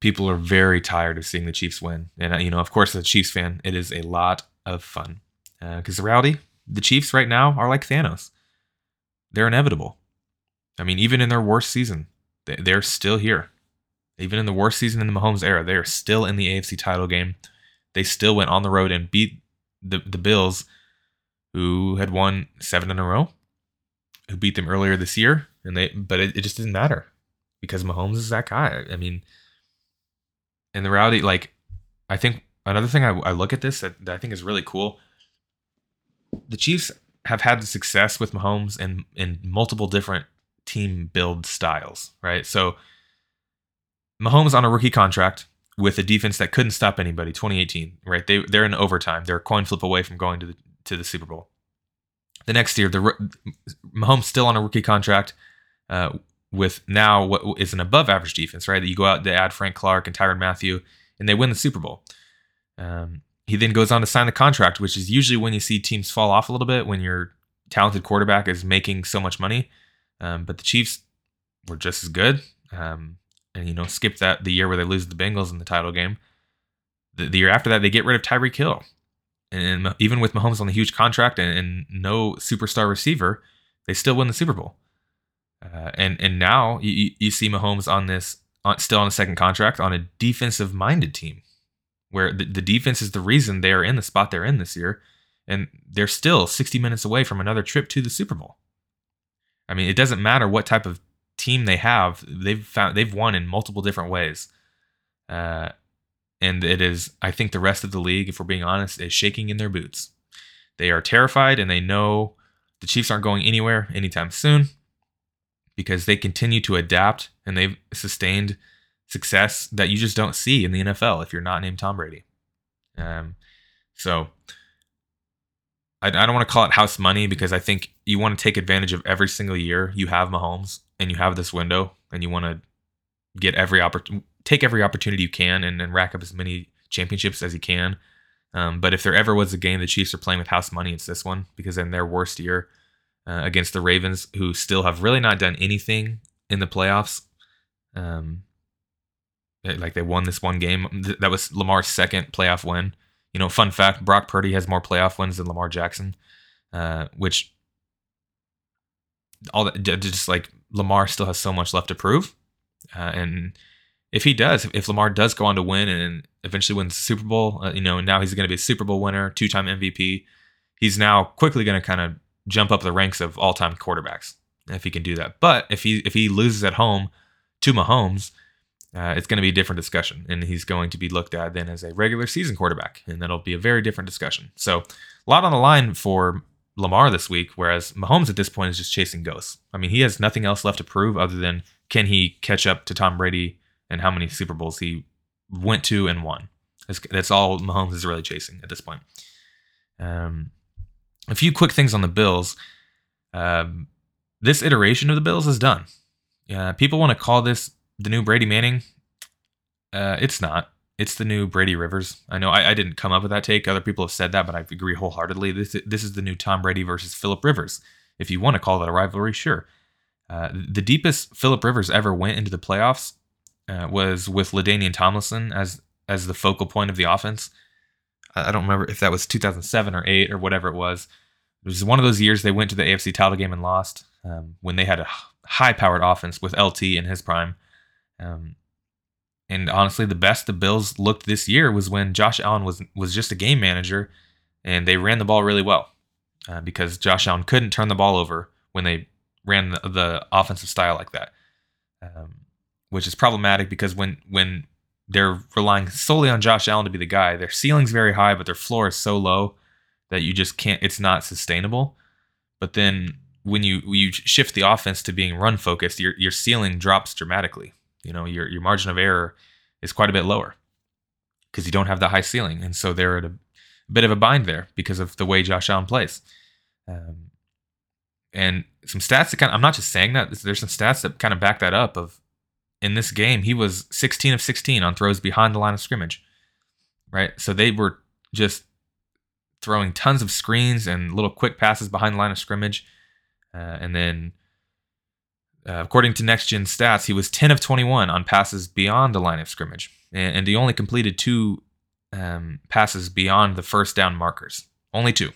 [SPEAKER 1] people are very tired of seeing the Chiefs win, and uh, you know, of course, as a Chiefs fan, it is a lot of fun. Because uh, the reality, the Chiefs right now are like Thanos. They're inevitable. I mean, even in their worst season, they're still here. Even in the worst season in the Mahomes era, they are still in the AFC title game. They still went on the road and beat the, the Bills, who had won seven in a row, who beat them earlier this year. And they, but it, it just didn't matter because Mahomes is that guy. I mean, in the reality, like, I think another thing I, I look at this that, that I think is really cool the Chiefs have had success with Mahomes in in multiple different team build styles, right? So Mahomes on a rookie contract with a defense that couldn't stop anybody, 2018, right? They they're in overtime. They're a coin flip away from going to the to the Super Bowl. The next year, the Mahomes still on a rookie contract uh, with now what is an above average defense, right? That you go out, they add Frank Clark and Tyrann Mathieu, and they win the Super Bowl. Um, he then goes on to sign the contract, which is usually when you see teams fall off a little bit when your talented quarterback is making so much money. Um, but the Chiefs were just as good, um, and you know, skip that the year where they lose the Bengals in the title game. The, the year after that, they get rid of Tyreek Hill, and even with Mahomes on the huge contract and, and no superstar receiver, they still win the Super Bowl. Uh, and and now you, you see Mahomes on this on, still on a second contract on a defensive minded team, where the, the defense is the reason they are in the spot they're in this year, and they're still 60 minutes away from another trip to the Super Bowl. I mean, it doesn't matter what type of team they have; they've found they've won in multiple different ways. Uh, and it is, I think, the rest of the league, if we're being honest, is shaking in their boots. They are terrified, and they know the Chiefs aren't going anywhere anytime soon because they continue to adapt and they've sustained success that you just don't see in the NFL if you're not named Tom Brady. Um, so I, I don't want to call it house money because I think you want to take advantage of every single year you have Mahomes and you have this window and you want to get every opportunity, take every opportunity you can and, rack up as many championships as you can. Um, but if there ever was a game the Chiefs are playing with house money, it's this one because in their worst year, uh, against the Ravens, who still have really not done anything in the playoffs. Um, like they won this one game. That was Lamar's second playoff win. You know, fun fact: Brock Purdy has more playoff wins than Lamar Jackson, uh, which all that just like Lamar still has so much left to prove. Uh, and if he does, if Lamar does go on to win and eventually wins the Super Bowl, uh, you know, and now he's going to be a Super Bowl winner, two-time MVP. He's now quickly going to kind of jump up the ranks of all-time quarterbacks if he can do that. But if he if he loses at home to Mahomes, uh, it's going to be a different discussion, and he's going to be looked at then as a regular season quarterback, and that'll be a very different discussion. So a lot on the line for Lamar this week, whereas Mahomes at this point is just chasing ghosts. I mean, he has nothing else left to prove other than can he catch up to Tom Brady and how many Super Bowls he went to and won. That's, that's all Mahomes is really chasing at this point. Um, a few quick things on the Bills. Um, this iteration of the Bills is done. Uh, people want to call this the new Brady Manning. Uh, it's not. It's the new Brady Rivers. I know I, I, didn't come up with that take. Other people have said that, but I agree wholeheartedly. This this is the new Tom Brady versus Philip Rivers. If you want to call that a rivalry, sure. Uh, the deepest Philip Rivers ever went into the playoffs uh, was with LaDainian Tomlinson as as the focal point of the offense. I don't remember if that was 2007 or 8 or whatever it was. It was one of those years they went to the AFC title game and lost um, when they had a high powered offense with LT in his prime. Um, and honestly, the best the Bills looked this year was when Josh Allen was was just a game manager, and they ran the ball really well uh, because Josh Allen couldn't turn the ball over when they ran the, the offensive style like that, um, which is problematic because when when they're relying solely on Josh Allen to be the guy. Their ceiling's very high, but their floor is so low that you just can't. It's not sustainable. But then when you you shift the offense to being run focused, your your ceiling drops dramatically. You know your your margin of error is quite a bit lower because you don't have the high ceiling, and so they're at a, bit of a bind there because of the way Josh Allen plays. Um, and some stats that kind of, I'm not just saying that. There's some stats that kind of back that up. Of in this game, he was 16 of 16 on throws behind the line of scrimmage. Right? So they were just throwing tons of screens and little quick passes behind the line of scrimmage. Uh, and then, uh, according to Next Gen Stats, he was 10 of 21 on passes beyond the line of scrimmage. And, and he only completed two um, passes beyond the first down markers. Only two.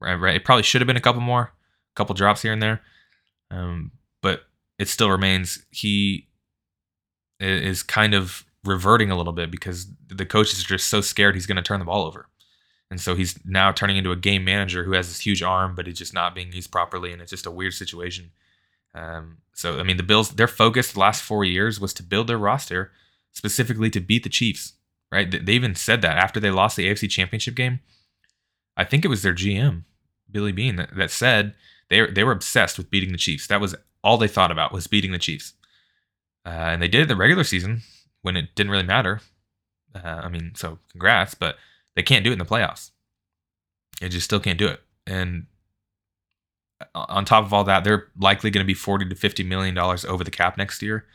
[SPEAKER 1] Right? right? It probably should have been a couple more, a couple drops here and there. Um, but it still remains he is kind of reverting a little bit because the coaches are just so scared he's going to turn the ball over. And so he's now turning into a game manager who has this huge arm, but he's just not being used properly. And it's just a weird situation. Um, so, I mean, the Bills, their focus the last four years was to build their roster specifically to beat the Chiefs, right? They even said that after they lost the AFC Championship game. I think it was their GM, Billy Beane that, that said they, they were obsessed with beating the Chiefs. That was all they thought about was beating the Chiefs. Uh, and they did it the regular season when it didn't really matter. Uh, I mean, so congrats, but they can't do it in the playoffs. They just still can't do it. And on top of all that, they're likely going to be 40 to 50 million dollars over the cap next year.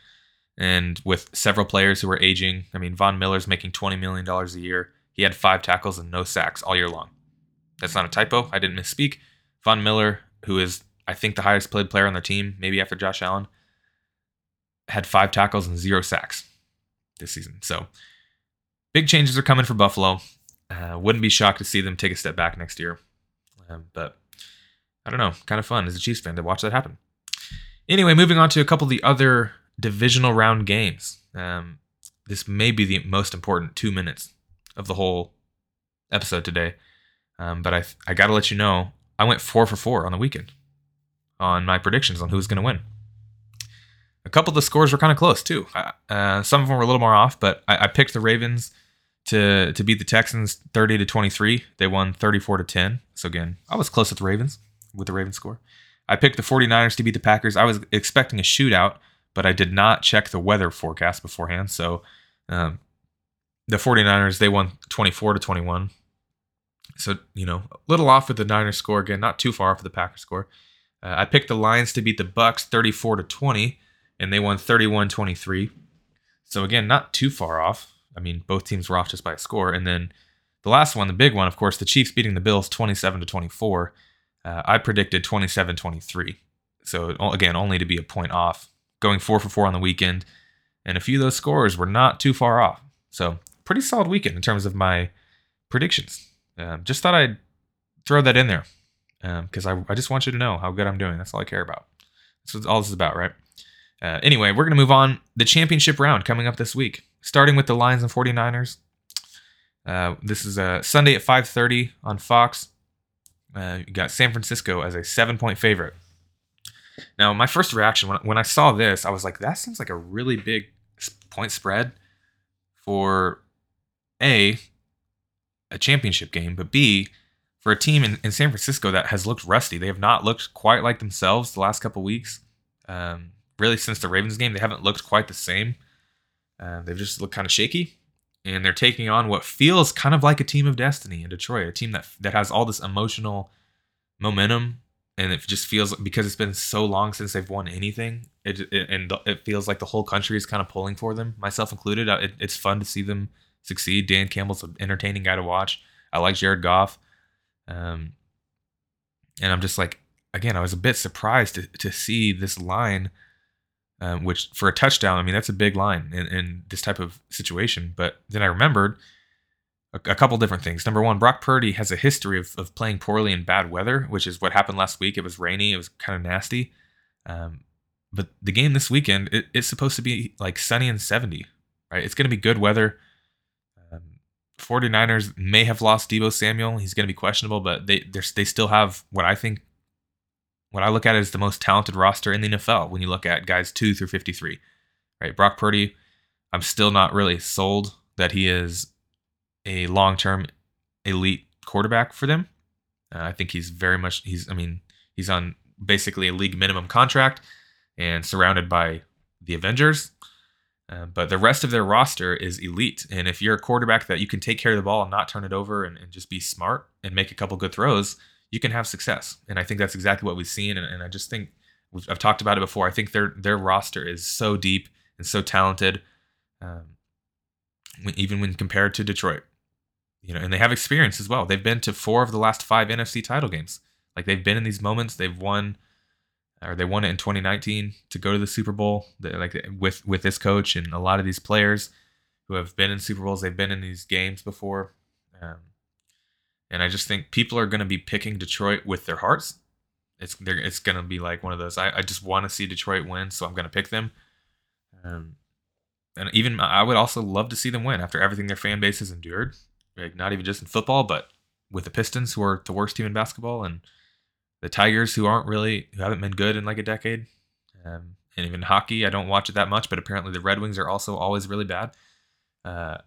[SPEAKER 1] And with several players who are aging, I mean, Von Miller's making 20 million dollars a year. He had five tackles and no sacks all year long. That's not a typo. I didn't misspeak. Von Miller, who is I think the highest played player on their team, maybe after Josh Allen, had five tackles and zero sacks this season. So big changes are coming for Buffalo. Uh, wouldn't be shocked to see them take a step back next year. Um, but I don't know, kind of fun as a Chiefs fan to watch that happen. Anyway, moving on to a couple of the other divisional round games. Um, this may be the most important two minutes of the whole episode today. Um, but I I got to let you know I went four for four on the weekend on my predictions on who's going to win. A couple of the scores were kind of close too. Uh, some of them were a little more off, but I, I, picked the Ravens to to beat the Texans 30 to 23. They won 34 to 10. So again, I was close with the Ravens with the Ravens score. I picked the 49ers to beat the Packers. I was expecting a shootout, but I did not check the weather forecast beforehand. So um, the 49ers, they won 24 to 21. So, you know, a little off with the Niners score again, not too far off of the Packers score. Uh, I picked the Lions to beat the Bucs 34 to 20, and they won 31 23. So, again, not too far off. I mean, both teams were off just by a score. And then the last one, the big one, of course, the Chiefs beating the Bills 27 to 24. Uh, I predicted 27 23. So, again, only to be a point off, going four for four on the weekend. And a few of those scores were not too far off. So, pretty solid weekend in terms of my predictions. Um, just thought I'd throw that in there because um, I, I just want you to know how good I'm doing. That's all I care about. That's what all this is about, right? Uh, anyway, we're going to move on. The championship round coming up this week, starting with the Lions and 49ers. Uh, this is uh, Sunday at 5:30 on Fox. Uh, you got San Francisco as a seven-point favorite. Now, my first reaction when, when I saw this, I was like, "That seems like a really big point spread for a a championship game, but B for a team in, in San Francisco that has looked rusty. They have not looked quite like themselves the last couple weeks. Um, really, since the Ravens game, they haven't looked quite the same. Uh, they've just looked kind of shaky, and they're taking on what feels kind of like a team of destiny in Detroit, a team that that has all this emotional momentum, and it just feels because it's been so long since they've won anything. It, it and it feels like the whole country is kind of pulling for them, myself included. It, it's fun to see them succeed. Dan Campbell's an entertaining guy to watch. I like Jared Goff. Um, and I'm just like, again, I was a bit surprised to, to see this line, um, which for a touchdown, I mean, that's a big line in, in this type of situation. But then I remembered a, a, couple different things. Number one, Brock Purdy has a history of, of playing poorly in bad weather, which is what happened last week. It was rainy, it was kind of nasty. Um, but the game this weekend, it, it's supposed to be like sunny and 70, right? It's going to be good weather. 49ers may have lost Deebo Samuel. He's going to be questionable, but they they still have what I think what I look at as the most talented roster in the NFL when you look at guys 2 through 53. Right? Brock Purdy, I'm still not really sold that he is a long-term elite quarterback for them. Uh, I think he's very much he's I mean, he's on basically a league minimum contract and surrounded by the Avengers uh, but the rest of their roster is elite. And if you're a quarterback that you can take care of the ball and not turn it over and, and just be smart and make a couple good throws, you can have success. And I think that's exactly what we've seen. And, and I just think I've talked about it before. I think their their roster is so deep and so talented, um, even when compared to Detroit. You know, and they have experience as well. They've been to four of the last five NFC title games. Like they've been in these moments. They've won or they won it in 2019 to go to the Super Bowl. like with with this coach and a lot of these players who have been in Super Bowls, they've been in these games before. Um, and I just think people are going to be picking Detroit with their hearts. It's it's going to be like one of those. I, I just want to see Detroit win, so I'm going to pick them. Um, and even I would also love to see them win after everything their fan base has endured. Like not even just in football, but with the Pistons, who are the worst team in basketball, and the Tigers, who aren't really, who haven't been good in like a decade. Um, and even hockey, I don't watch it that much, but apparently the Red Wings are also always really bad. Uh,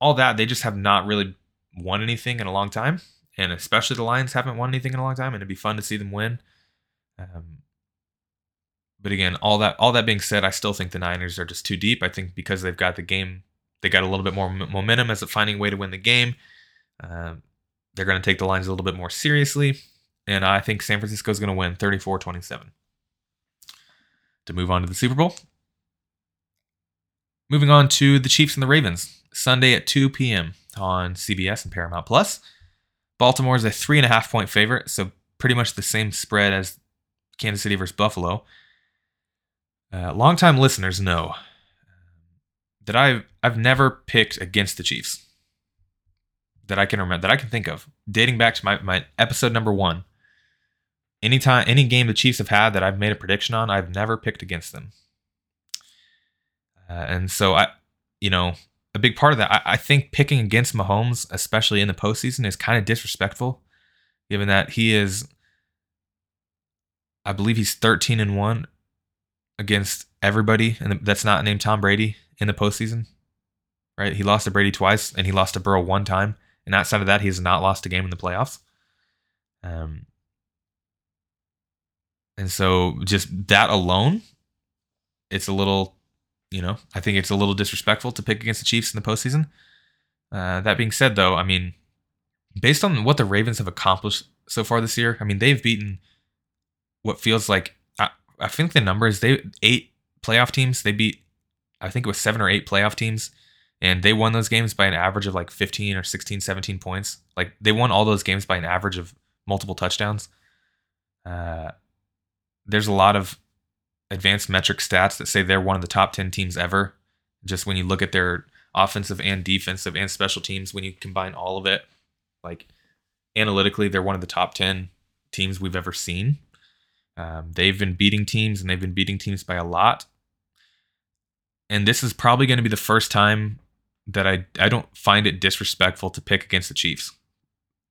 [SPEAKER 1] all that, they just have not really won anything in a long time. And especially the Lions haven't won anything in a long time, and it'd be fun to see them win. Um, but again, all that all that being said, I still think the Niners are just too deep. I think because they've got the game, they got a little bit more momentum as a finding a way to win the game. Um, they're going to take the Lions a little bit more seriously. and I think San Francisco is going to win 34 27. To move on to the Super Bowl. Moving on to the Chiefs and the Ravens, Sunday at 2 p.m. on CBS and Paramount Plus. Baltimore is a three and a half point favorite, so pretty much the same spread as Kansas City versus Buffalo. Uh, longtime listeners know that I've I've never picked against the Chiefs that I can remember that I can think of, dating back to my, my episode number one. Anytime any game the Chiefs have had that I've made a prediction on, I've never picked against them. Uh, and so I, you know, a big part of that, I, I think picking against Mahomes, especially in the postseason, is kind of disrespectful, given that he is, I believe he's 13 and one against everybody, and that's not named Tom Brady in the postseason. Right? He lost to Brady twice, and he lost to Burrow one time. And outside of that, he has not lost a game in the playoffs. Um, and so just that alone, it's a little, you know, I think it's a little disrespectful to pick against the Chiefs in the postseason. Uh, that being said, though, I mean, based on what the Ravens have accomplished so far this year, I mean, they've beaten what feels like I, I think the number is they eight playoff teams. They beat, I think it was seven or eight playoff teams and they won those games by an average of like 15 or 16 17 points like they won all those games by an average of multiple touchdowns uh, there's a lot of advanced metric stats that say they're one of the top 10 teams ever just when you look at their offensive and defensive and special teams when you combine all of it like analytically they're one of the top 10 teams we've ever seen um, they've been beating teams and they've been beating teams by a lot and this is probably going to be the first time that I I don't find it disrespectful to pick against the Chiefs,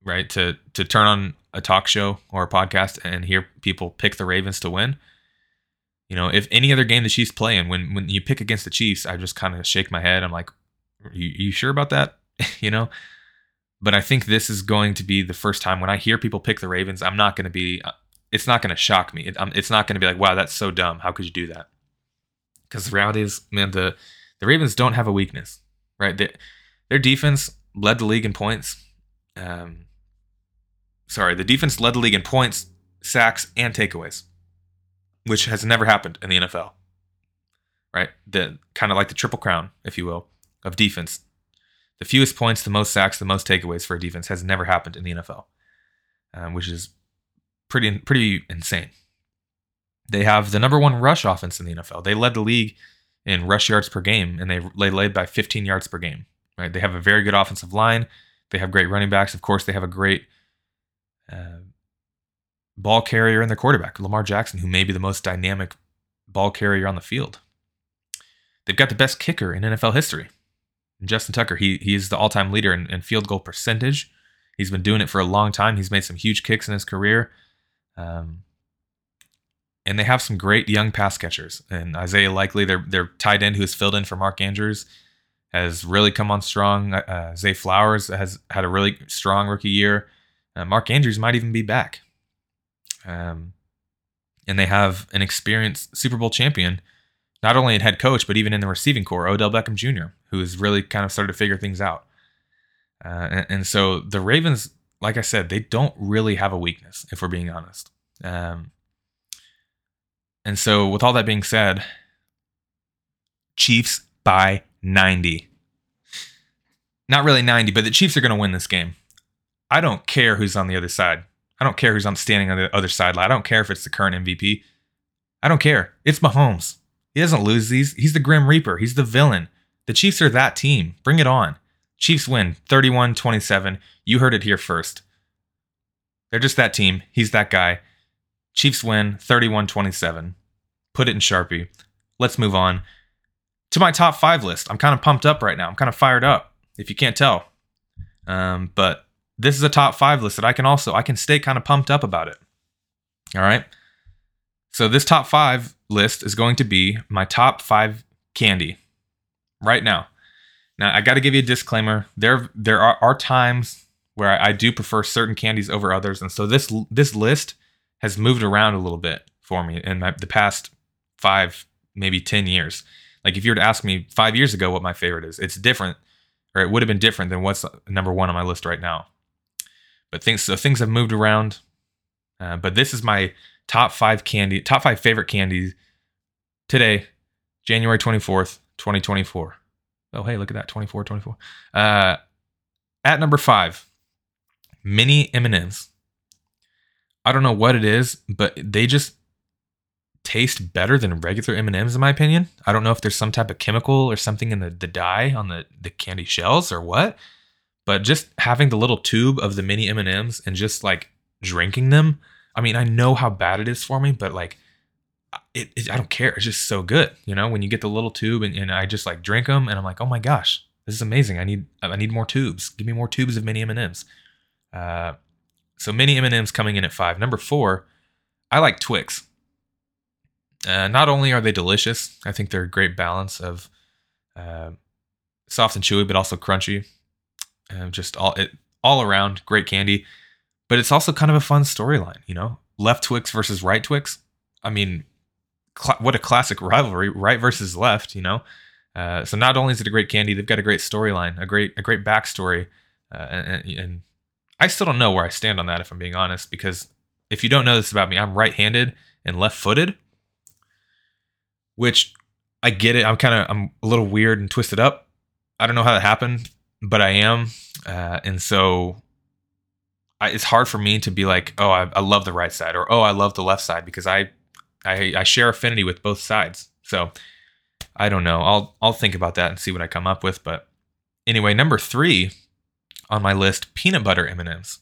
[SPEAKER 1] right? To to turn on a talk show or a podcast and hear people pick the Ravens to win. You know, if any other game the Chiefs play in, when when you pick against the Chiefs, I just kind of shake my head. I'm like, you, you sure about that? <laughs> you know. But I think this is going to be the first time when I hear people pick the Ravens. I'm not going to be. It's not going to shock me. It, it's not going to be like, wow, that's so dumb. How could you do that? Because the reality is, man, the the Ravens don't have a weakness right? They, their defense led the league in points. Um, sorry, the defense led the league in points, sacks, and takeaways, which has never happened in the NFL. Right? The kind of like the triple crown, if you will, of defense. The fewest points, the most sacks, the most takeaways for a defense has never happened in the NFL, um, which is pretty pretty insane. They have the number one rush offense in the NFL. They led the league in rush yards per game, and they they led by 15 yards per game. Right? They have a very good offensive line. They have great running backs. Of course, they have a great uh, ball carrier in their quarterback, Lamar Jackson, who may be the most dynamic ball carrier on the field. They've got the best kicker in NFL history, Justin Tucker. He he's the all-time leader in, in field goal percentage. He's been doing it for a long time. He's made some huge kicks in his career. Um, and they have some great young pass catchers. And Isaiah Likely, their their tight end who has filled in for Mark Andrews, has really come on strong. Uh, Zay Flowers has had a really strong rookie year. Uh, Mark Andrews might even be back. Um, and they have an experienced Super Bowl champion, not only in head coach but even in the receiving corps, Odell Beckham Jr., who has really kind of started to figure things out. Uh, and, and, so the Ravens, like I said, they don't really have a weakness, if we're being honest. Um, and so, with all that being said, Chiefs by 90. Not really 90, but the Chiefs are going to win this game. I don't care who's on the other side. I don't care who's on standing on the other sideline. I don't care if it's the current MVP. I don't care. It's Mahomes. He doesn't lose these. He's the Grim Reaper. He's the villain. The Chiefs are that team. Bring it on. Chiefs win 31 27. You heard it here first. They're just that team. He's that guy. Chiefs win 31 27. Put it in Sharpie. Let's move on to my top five list. I'm kind of pumped up right now. I'm kind of fired up, if you can't tell. Um, but this is a top five list that I can also I can stay kind of pumped up about it. All right. So this top five list is going to be my top five candy right now. Now I got to give you a disclaimer. There there are, are times where I, I do prefer certain candies over others, and so this this list has moved around a little bit for me in my, the past five, maybe 10 years. Like if you were to ask me five years ago what my favorite is, it's different, or it would have been different than what's number one on my list right now. But things so things have moved around. Uh, but this is my top five candy, top five favorite candies today, January 24th, 2024. Oh, hey, look at that 24, 24. Uh, at number five, mini M&Ms. I don't know what it is, but they just taste better than regular M&Ms in my opinion. I don't know if there's some type of chemical or something in the, the dye on the, the candy shells or what, but just having the little tube of the mini M&Ms and just like drinking them. I mean, I know how bad it is for me, but like it, it I don't care. It's just so good. You know, when you get the little tube and, and I just like drink them and I'm like, oh my gosh, this is amazing. I need I need more tubes. Give me more tubes of mini M&Ms. Uh, so mini M&Ms coming in at five. Number four, I like Twix. Uh, not only are they delicious, I think they're a great balance of uh, soft and chewy, but also crunchy. Uh, just all it all around great candy. But it's also kind of a fun storyline, you know. Left Twix versus right Twix. I mean, cl- what a classic rivalry, right versus left, you know. Uh, so not only is it a great candy, they've got a great storyline, a great a great backstory, uh, and, and I still don't know where I stand on that if I'm being honest. Because if you don't know this about me, I'm right-handed and left-footed which I get it. I'm kind of I'm a little weird and twisted up. I don't know how that happened, but I am, uh, and so I, it's hard for me to be like, oh, I, I, love the right side, or oh, I love the left side because I, I I share affinity with both sides. So I don't know. I'll I'll think about that and see what I come up with. But anyway, number three on my list, peanut butter M and M's.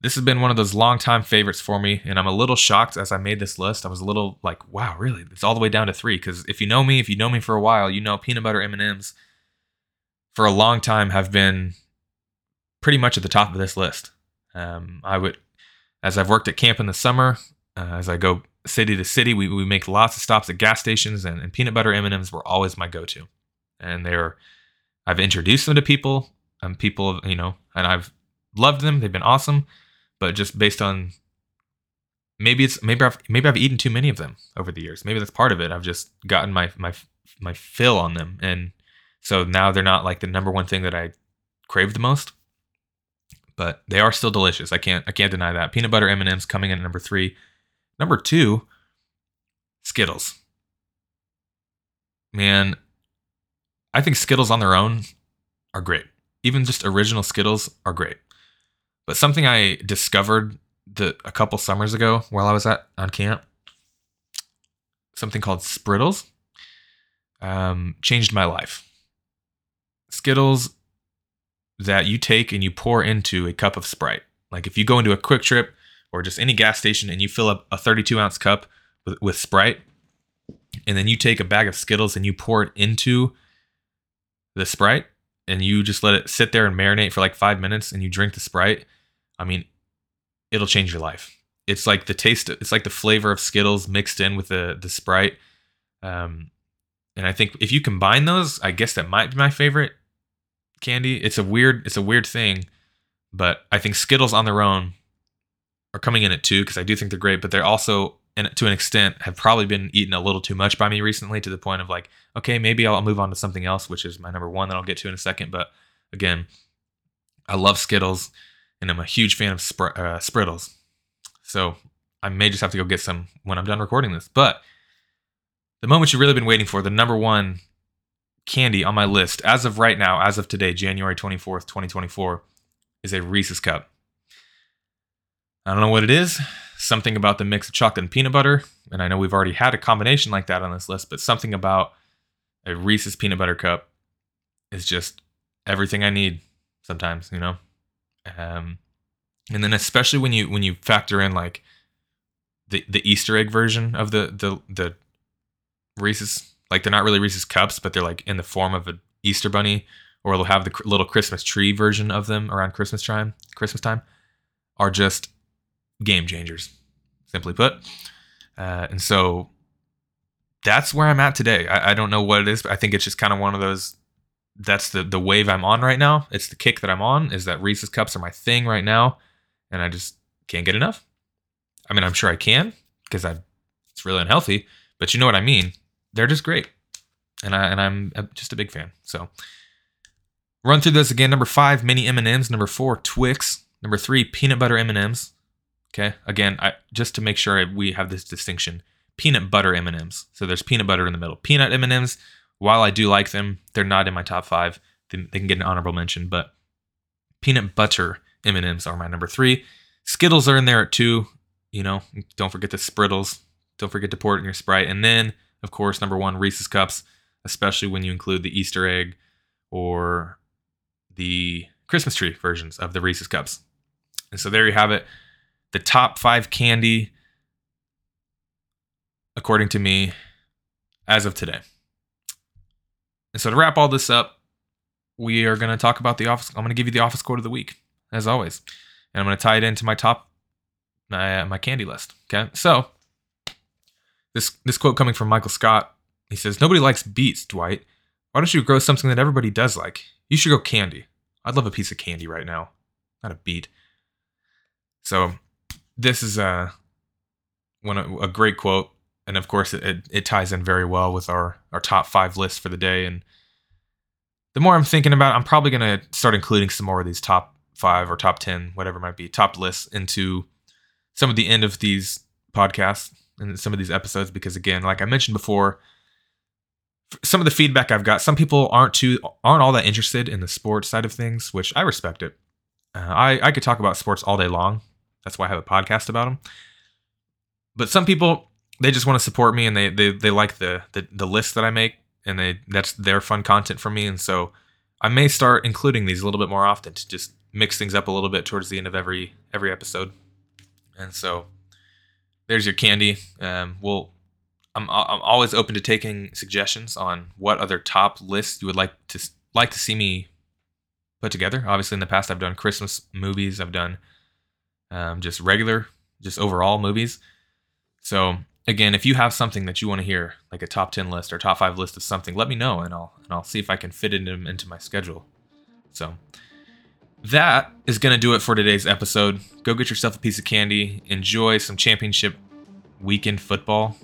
[SPEAKER 1] This has been one of those long time favorites for me, and I'm a little shocked as I made this list. I was a little like, "Wow, really? It's all the way down to three? Because if you know me, if you know me for a while, you know peanut butter M and M's for a long time have been pretty much at the top of this list. Um, I would, as I've worked at camp in the summer, uh, as I go city to city, we, we make lots of stops at gas stations, and, and peanut butter M and M's were always my go-to. And they're, I've introduced them to people, and people, you know, and I've loved them. They've been awesome but just based on maybe it's maybe I've maybe I've eaten too many of them over the years. Maybe that's part of it. I've just gotten my my my fill on them, and so now they're not like the number one thing that I crave the most. But they are still delicious. I can't I can't deny that. Peanut butter M and M's coming in at number three. Number two, Skittles. Man, I think Skittles on their own are great. Even just original Skittles are great. But something I discovered the a couple summers ago while I was at on camp, something called Sprittles, um, changed my life. Skittles that you take and you pour into a cup of Sprite. Like if you go into a QuikTrip or just any gas station and you fill up a 32 ounce cup with, with Sprite, and then you take a bag of Skittles and you pour it into the Sprite, and you just let it sit there and marinate for like five minutes and you drink the Sprite, I mean, it'll change your life. It's like the taste. It's like the flavor of Skittles mixed in with the the Sprite. Um, and I think if you combine those, I guess that might be my favorite candy. It's a weird. It's a weird thing, but I think Skittles on their own are coming in at two because I do think they're great. But they're also, and to an extent, have probably been eaten a little too much by me recently to the point of like, okay, maybe I'll move on to something else, which is my number one that I'll get to in a second. But again, I love Skittles and I'm a huge fan of spr- uh, Sprittles. So I may just have to go get some when I'm done recording this. But the moment you've really been waiting for, the number one candy on my list as of right now, as of today, January 24th, 2024, is a Reese's Cup. I don't know what it is. Something about the mix of chocolate and peanut butter. And I know we've already had a combination like that on this list, but something about a Reese's peanut butter cup is just everything I need sometimes, you know? Um, and then especially when you when you factor in like the the Easter egg version of the the the Reese's, like they're not really Reese's cups, but they're like in the form of an Easter bunny, or they'll have the little Christmas tree version of them around Christmas time. Christmas time are just game changers, simply put. Uh, and so that's where I'm at today. I, I don't know what it is, but I think it's just kind of one of those that's the the wave I'm on right now. It's the kick that I'm on. Is that Reese's cups are my thing right now, and I just can't get enough. I mean, I'm sure I can because I it's really unhealthy, but you know what I mean. They're just great, and I and I'm uh, just a big fan. So run through this again. Number five, mini M and M's. Number four, Twix. Number three, peanut butter M and M's. Okay, again, I, just to make sure we have this distinction: peanut butter M and M's. So there's peanut butter in the middle. Peanut M and M's. While I do like them, they're not in my top five. They, they can get an honorable mention, but peanut butter M and M's are my number three. Skittles are in there at two. You know, don't forget the Sprittles. Don't forget to pour it in your Sprite. And then, of course, number one, Reese's Cups, especially when you include the Easter egg or the Christmas tree versions of the Reese's Cups. And so there you have it. The top five candy, according to me, as of today. And so to wrap all this up, we are going to talk about the office. I'm going to give you the office quote of the week, as always. And I'm going to tie it into my top, my, my candy list. Okay. So this, this quote coming from Michael Scott, he says, Nobody likes beets, Dwight. Why don't you grow something that everybody does like? You should go candy. I'd love a piece of candy right now, not a beet. So this is a one a great quote, and of course it, it ties in very well with our our top five list for the day. And the more I'm thinking about, it, I'm probably gonna start including some more of these top five or top ten, whatever it might be, top lists into some of the end of these podcasts and some of these episodes because again, like I mentioned before some of the feedback I've got, some people aren't too aren't all that interested in the sports side of things, which I respect it. Uh, I I could talk about sports all day long. That's why I have a podcast about them. But some people they just want to support me and they they they like the the, the list that I make and they that's their fun content for me and so I may start including these a little bit more often to just mix things up a little bit towards the end of every every episode. And so there's your candy. Um, we'll I'm I'm always open to taking suggestions on what other top lists you would like to like to see me put together. Obviously, in the past, I've done Christmas movies. I've done um, just regular, just overall movies. So again, if you have something that you want to hear, like a top ten list or top five list of something, let me know, and I'll and I'll see if I can fit it in, into my schedule. So that is going to do it for today's episode. Go get yourself a piece of candy. Enjoy some championship weekend football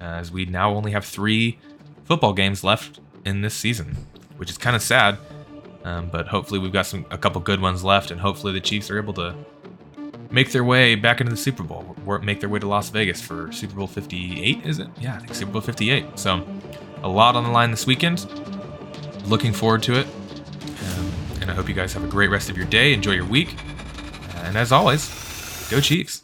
[SPEAKER 1] as we now only have three football games left in this season, which is kind of sad. Um, but hopefully we've got some a couple good ones left, and hopefully the Chiefs are able to make their way back into the Super Bowl, or make their way to Las Vegas for Super Bowl 58. Is it? Yeah, I think Super Bowl 58. So a lot on the line this weekend. Looking forward to it, and I hope you guys have a great rest of your day. Enjoy your week. And as always, go Chiefs.